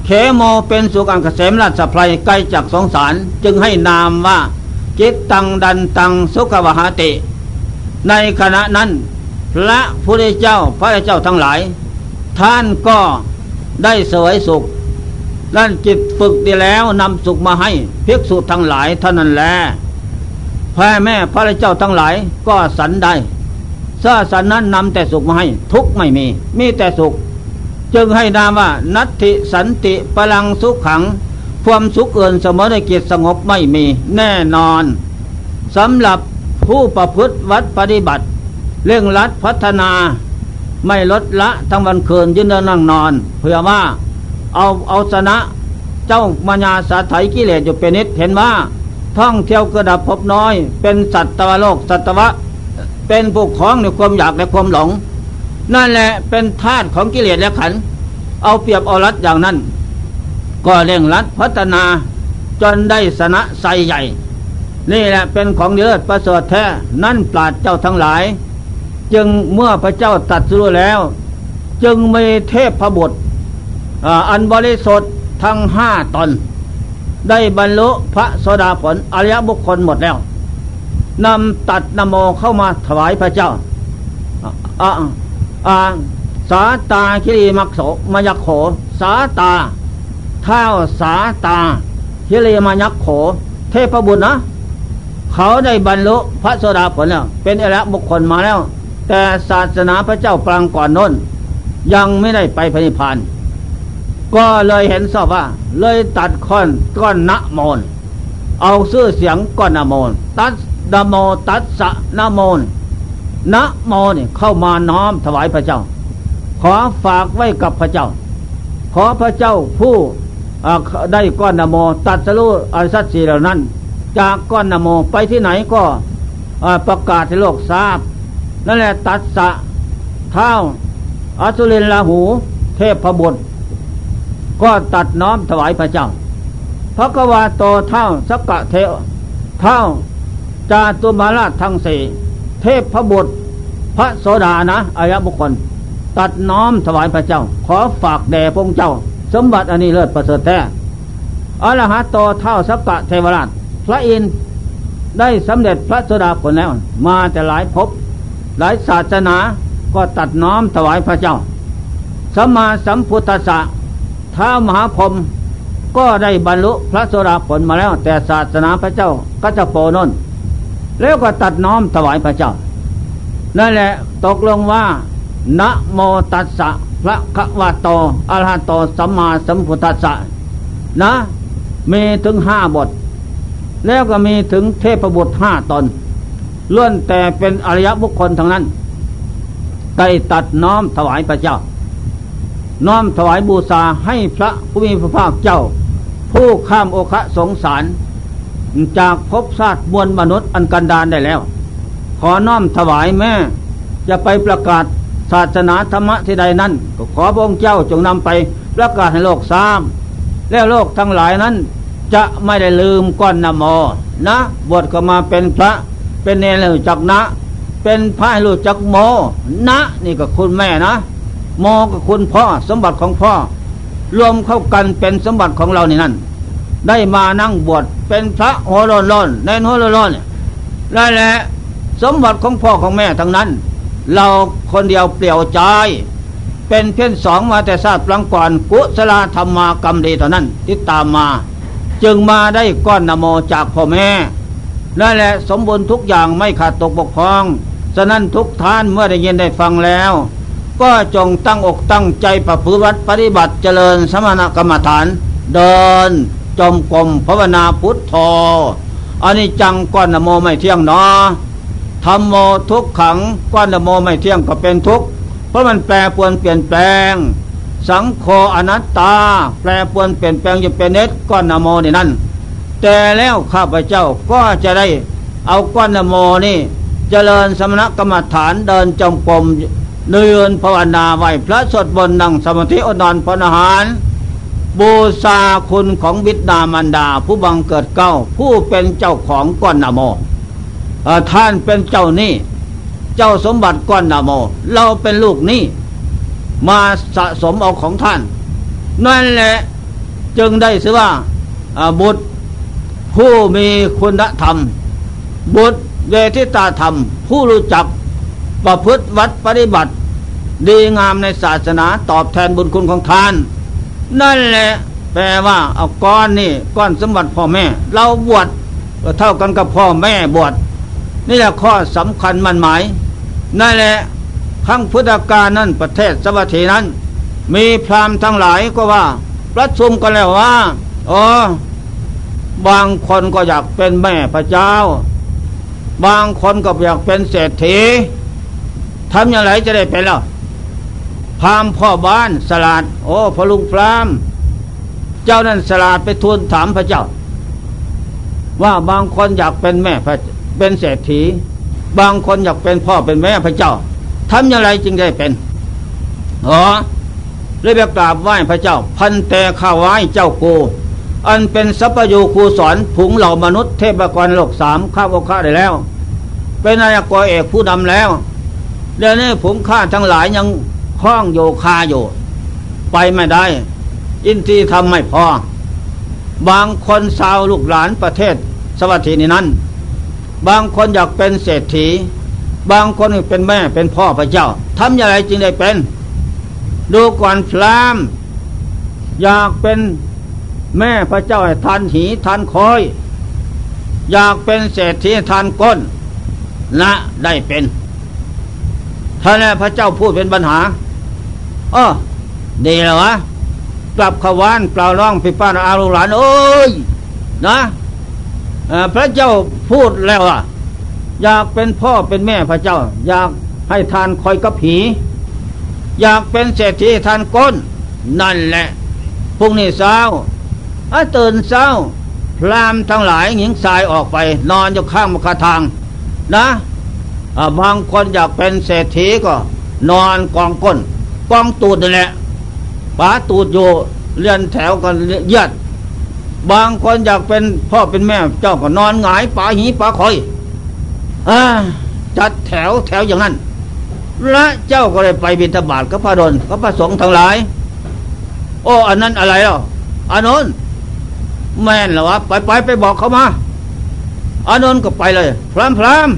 เขโมเป็นสุกังเกษมราชไพรไกลจากสงสาร จึงให้นามว่าจิตตังดันตังสุขวหาติ ในขณะนั้น พระพุทธเจ้าพระเจ้าทั้งหลาย ท่านก็ได้สวยสุขนั่นจิตฝึกดีแล้วนำสุขมาให้ภิกษุทั้งหลายเท่านั้นแหละพระแม่พระเจ้าทั้งหลายก็สันได้ซาสันนั้นนำแต่สุขมาให้ ทุกไม่มี มีแต่สุข จึงให้นามว่า นัตติสันติพลังสุขขัง ความสุขเกินเสมอในกิจสงบไม่มี แน่นอนสำหรับผู้ประพฤติวัดปฏิบัติ เร่งรัดพัฒนาไม่ลดละทั้งวันคืนยืนเดินนั่งนอน เพื่อว่าเอาเอาชนะเจ้ามัญญาสาไถกิเลสอยู่เป็นนิดเห็นว่าท่องเที่ยวกระดับพบน้อย เป็นสัตว์ตวโลกสัตวะ เป็นผู้คล้องในความอยากและความหลง นั่นแหละเป็นธาตุของกิเลสและขัน เอาเปรียบเอารัดอย่างนั้น ก็เร่งรัดพัฒนาจนได้สนะใสใหญ่ นี่แหละเป็นของเลิศประเสริฐแท้นั่นปราดเจ้าทั้งหลาย จึงเมื่อพระเจ้าตัดสู้แล้ว จึงมีเทพพบุตรอันบริสุทธิ์ทั้งห้าตน ได้บรรลุพระโสดาผลอริยบุคคลหมดแล้วนำตัดนโมเข้ามาถวายพระเจ้าอาอาสาตาคิริมักโสมยักโข สาตาเท้าสาตาคิริมายักโข เทพบุตรนะ เขาได้บรรลุพระโสดาผลแล้วเป็นอริบุคคลมาแล้ว แต่ศาสนาพระเจ้าปรางก่อนน้น ยังไม่ได้ไปพระนิพพาน ก็เลยเห็นสอบว่า เลยตัดค้อนก้อนนะโมน เอาซื้อเสียงก้อนนะโมน ตัดดโมตัสสะนะโมนนะโมนี่เข้ามาน้อมถวายพระเจ้า ขอฝากไว้กับพระเจ้า ขอพระเจ้าผู้ได้ก้อนนโม ตัดสรุอริสัตสีเหล่านั้น จากก้อนนโมไปที่ไหนก็ประกาศให้โลกทราบ นั่นแหละตัดสะเท้าอสุรินลาหู เทพพบุตรก็ตัดน้อมถวายพระเจ้าพระกวาโตเท่าสักกะเทวเท่าจาตุมาราชทั้งสี่เทพพระบุตรพระโสดานะอายะบุคคล ตัดน้อมถวายพระเจ้า ขอฝากแด่พระเจ้า สมบัติอันนี้เลิศประเสริฐแท้อรหัตโตเท่าสักกะเทวราช พระอินได้สำเร็จพระโสดาผลแล้ว มาแต่หลายภพ หลายศาสนาก็ตัดน้อมถวายพระเจ้าสัมมาสัมพุทธะท้ามหาพรมก็ได้บรรลุพระโสดาผลมาแล้ว แต่ศาสนาพระเจ้าก็จะโปนนแล้วก็ตัดน้อมถวายพระเจ้า นั่นแหละตกลงว่านะโมตัสสะพระคะวะโตอะระหะโตสัมมาสัมพุทธัสสะนะมีถึงห้าบท แล้วก็มีถึงเทพบุตรห้าตน ล้วนแต่เป็นอริยบุคคลทั้งนั้นได้ตัดน้อมถวายพระเจ้า น้อมถวายบูชาให้พระผู้มีพระภาคเจ้า ผู้ข้ามโอคะสงสาร จากภพชาติมวลมนุษย์อันกันดานได้แล้ว ขอน้อมถวายแม่ จะไปประกาศศาสนาธรรมะที่ใดนั้น ก็ขอพระองค์เจ้าจงนำไปประกาศให้โลกทราบแล้วโลกทั้งหลายนั้น จะไม่ได้ลืมก้อนนโมนะบวชก็มาเป็นพระ เป็นเนรจักนะ เป็นพระให้รู้จักโมนะ นี่ก็คุณแม่นะโมก็คุณพ่อสมบัติของพ่อ รวมเข้ากันเป็นสมบัติของเราในนั่นได้มานั่งบวชเป็นพระหัวร้อนร้อนในหัวร้อนร้อนได้แหละสมบัติของพ่อของแม่ทั้งนั้น เราคนเดียวเปลี่ยวใจ เป็นเพี้ยนสองมาแต่ทราบปลังก่อนกุศลธรรมากรรมดีเท่านั้นที่ตามมา จึงมาได้ก้อนนโมจากพ่อแม่ นั่นแหละสมบูรณ์ทุกอย่างไม่ขาดตกบกพร่องฉะนั้นทุกท่านเมื่อได้ยินได้ฟังแล้ว ก็จงตั้งอกตั้งใจประพฤติปฏิบัติเจริญสมณกรรมฐาน เดิน จมกลมภาวนาพุทธออันนี้จังก้อนนโมไม่เที่ยงเนาะธรรมโมทุกขังก้อนนโมไม่เที่ยงก็เป็นทุกข์เพราะมันแปรปวนเปลี่ยนแปลง สังโฆอนัตตา แปรปวนเปลี่ยนแปลงจะเป็นเนตก้อนนโมนี่นั่น แต่แล้วข้าพเจ้าก็จะได้เอาก้อนนโมนี่เจริญสมณกรรมฐานเดินจงกรมเดินภาวนาไหวพระสดบนนั่งสมาธิอดนอนพนหาร บูชาคุณของบิดามันดา ผู้บังเกิดเก้า ผู้เป็นเจ้าของก้อนนโมท่านเป็นเจ้านี่เจ้าสมบัติก้อนนโม เราเป็นลูกนี่มาสะสมเอาของท่าน นั่นแหละจึงได้ชื่อว่าบุตร ผู้มีคุณธรรม บุตรเวทิตาธรรม ผู้รู้จักประพฤติวัดปฏิบัติ ดีงามในศาสนาตอบแทนบุญคุณของทาน นั่นแหละแปลว่าเอาก้อนนี่ก้อนสมบัติพ่อแม่ เราบวชเท่ากันกับพ่อแม่บวชนี่แหละข้อสำคัญมันหมาย นั่นแหละขั้งพุทธกาลนั้นประเทศสวัสดีนั้น มีพราหมณ์ทั้งหลายก็ว่าประชุมกันแล้วว่าอ๋อ บางคนก็อยากเป็นแม่พระเจ้า บางคนก็อยากเป็นเศรษฐีทำอย่างไรจะได้เป็นล่ะพามพ่อบ้านสลาด โอ้พลุงพราม เจ้านั่นสลาดไปทูลถามพระเจ้า ว่าบางคนอยากเป็นแม่พระเป็นเศรษฐี บางคนอยากเป็นพ่อเป็นแม่พระเจ้าทำอย่างไรจึงได้เป็นอ๋อเลยไปกราบไหว้พระเจ้า พันแต่ข้าไหว้เจ้าโก อันเป็นสัพยูคูสอนผงเหล่ามนุษย์เทพกรโลกสามข้าพข้าได้แล้ว เป็นนายกเอกผู้นำแล้วเดี๋ยวนี้ผงข้าทั้งหลายยังคล้องโยคาอยู่ ไปไม่ได้ อินทรีย์ทำไม่พอ บางคนชาวลูกหลานประเทศสวัสดีนี้นั้น บางคนอยากเป็นเศรษฐี บางคนเป็นแม่เป็นพ่อพระเจ้าทำอย่างไรจึงได้เป็น ดูก่อนพรามอยากเป็น แม่พระเจ้าให้ทานหีทานคอย อยากเป็นเศรษฐีทานก้นละได้เป็นท่านพระเจ้าพูดเป็นปัญหาอ๋อดีแล้ววะกลับขวานเปล่าร้องพิพาทอารุหลานเอ้ยนะพระเจ้าพูดแล้วอะ อยากเป็นพ่อเป็นแม่พระเจ้า อยากให้ทานคอยกับผี อยากเป็นเศรษฐีทานก้น นั่นแหละพรุ่งนี้เช้าอา ตื่นเช้า พรามทั้งหลายหญิงชายออกไป นอนอยู่ข้างมคาทาง นะบางคนอยากเป็นเศรษฐีก็ นอนกองก้น กองตูดนี่แหละป๋าตูดอยู่เลียนแถวกันเยียดบางคนอยากเป็นพ่อเป็นแม่เจ้าก็นอนหงายป๋าหีป๋าคอยอจัดแถวแถวอย่างนั้นและเจ้าก็เลยไปบิณฑบาตกับพระดลกับพระสงฆ์ทั้งหลาย โอ้ อันนั้นอะไรอะอันนั้น แม่นเหรอวะไปไปไปบอกเขามาอานนท์ก็ไปเลย พรามพราม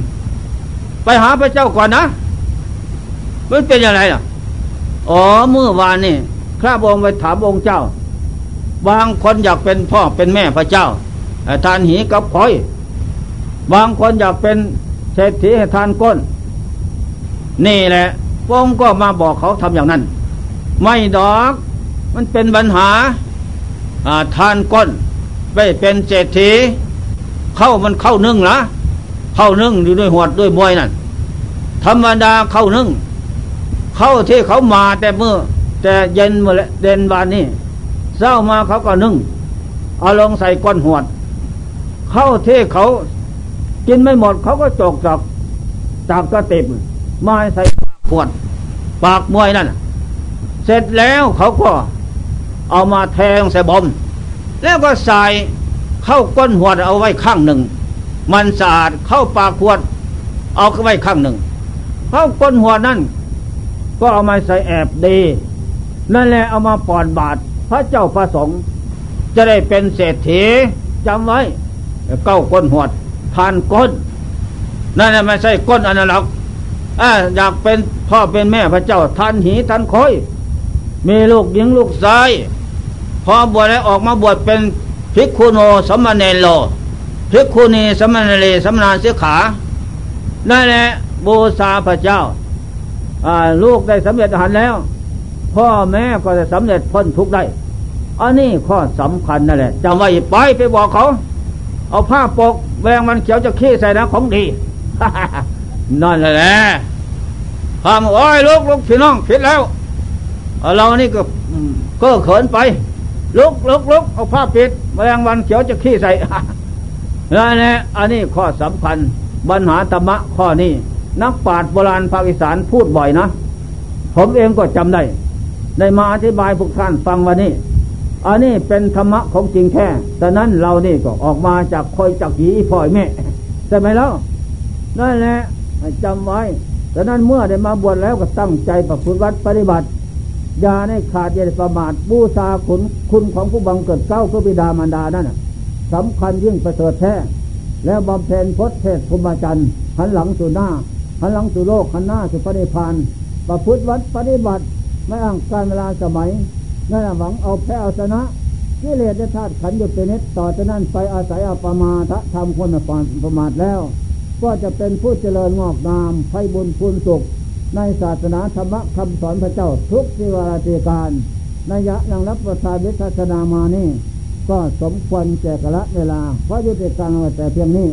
ไปหาพระเจ้าก่อนนะมันเป็นยังไงล่ะอ๋อเมื่อวานนี่ข้าบองไปถามองค์เจ้า บางคนอยากเป็นพ่อเป็นแม่พระเจ้าทานหีกับคอย บางคนอยากเป็นเศรษฐีให้ทานก้น นี่แหละพงก็มาบอกเขาทำอย่างนั้น ไม่ดอก มันเป็นปัญหาทานก้น ไปเป็นเศรษฐีเข้ามันเข้านึ่งละเข้านึ่งอยู่ด้วยหวดด้วยบวยนั่นธรรมดาเข้านึ่ง เข้าที่เขามาแต่เมื่อ แต่เย็นเมื่อเด่นบานนี้เศร้ามาเขาก็นึ่งเอาลงใส่ก้อนหวด เข้าที่เขากินไม่หมดเขาก็จกจากจากกระติบมาใส่ปากขวด ปากมวยนั่นเสร็จแล้วเขาก็เอามาแทงใส่บอม แล้วก็ใส่เข้าก้นหัวเอาไว้ข้างหนึ่ง มันสะอาดเข้าปากขวด เอาไว้ข้างหนึ่ง เข้าก้นหัวนั่นก็เอามาใส่แอบดี นั่นแหละเอามาปอนบาทพระเจ้าพระสงฆ์จะได้เป็นเศรษฐีจำไว้ เก้าก้นหัวทานก้น นั่นแหละไม่ใช่ก้นอันนั้นหรอกอยากเป็นพ่อเป็นแม่พระเจ้าทานหีทานคอย มีลูกหญิงลูกชาย พอบวชแล้วออกมาบวชเป็นภิกขุโนสมณเณโลภิกขุนีสมณเลสมณานเสขานั่นแหละบูชาพระเจ้าลูกได้สำเร็จหันแล้ว พ่อแม่ก็จะสำเร็จพ้นทุกได้ อันนี้ข้อสำคัญนั่นแหละจำไว้ไปไปบอกเขา เอาผ้าปกแวงมันเขียวจะขี้ใส่นะของดีนั่นแหละพามโอ้ยลูกลูกพี่น้องผิดแล้ว เรานี่ก็ก็เขินไป ลุกลุกลุกเอาผ้าปิดแมลงวันเขียวจะขี้ใส่นั่นแหละอันนี้ข้อสำคัญปัญหาธรรมะข้อนี้นักปราชญ์โบราณภาคอีสานพูดบ่อยนะ ผมเองก็จำได้ ได้มาอธิบายพวกท่านฟังวันนี้อันนี้เป็นธรรมะของจริงแท้แต่นั้นเรานี่ก็ออกมาจากคอยจากหีพ่อยแม่ใช่ไหมแล้วนั่นแหละจำไว้แต่นั้นเมื่อได้มาบวชแล้วก็ตั้งใจประพฤติวัดปฏิบัติ ย่าได้ขาดอย่าประมาทบูชาคุณคุณของผู้บังเกิดเก้าคือบิดามารดานั่นสำคัญยิ่งประเสริฐแท้ แล้วบำเพ็ญพจน์เทศภูมิจันทร์หันหลังสู่หน้า หันหลังสู่โลกหันหน้าสู่พระนิพพาน ประพฤติวัดปฏิบัติไม่อ้างการเวลาสมัยนั่นหวังเอาแพ้เอาชนะกิเลสธาตุขันอยู่เป็นนิดต่อจากนั้นไปอาศัยอัปมาทะทำคนประมาทแล้ว ก็จะเป็นผู้เจริญงอกงามไพบุญพูนสุข ในศาสนาธรรมคำสอนพระเจ้าทุกสิวาราติการนัยะนังรับประทานวิทาสนามานี่ ก็สมควรแก่กละเวลาเพราะยุติการแต่เพียงนี้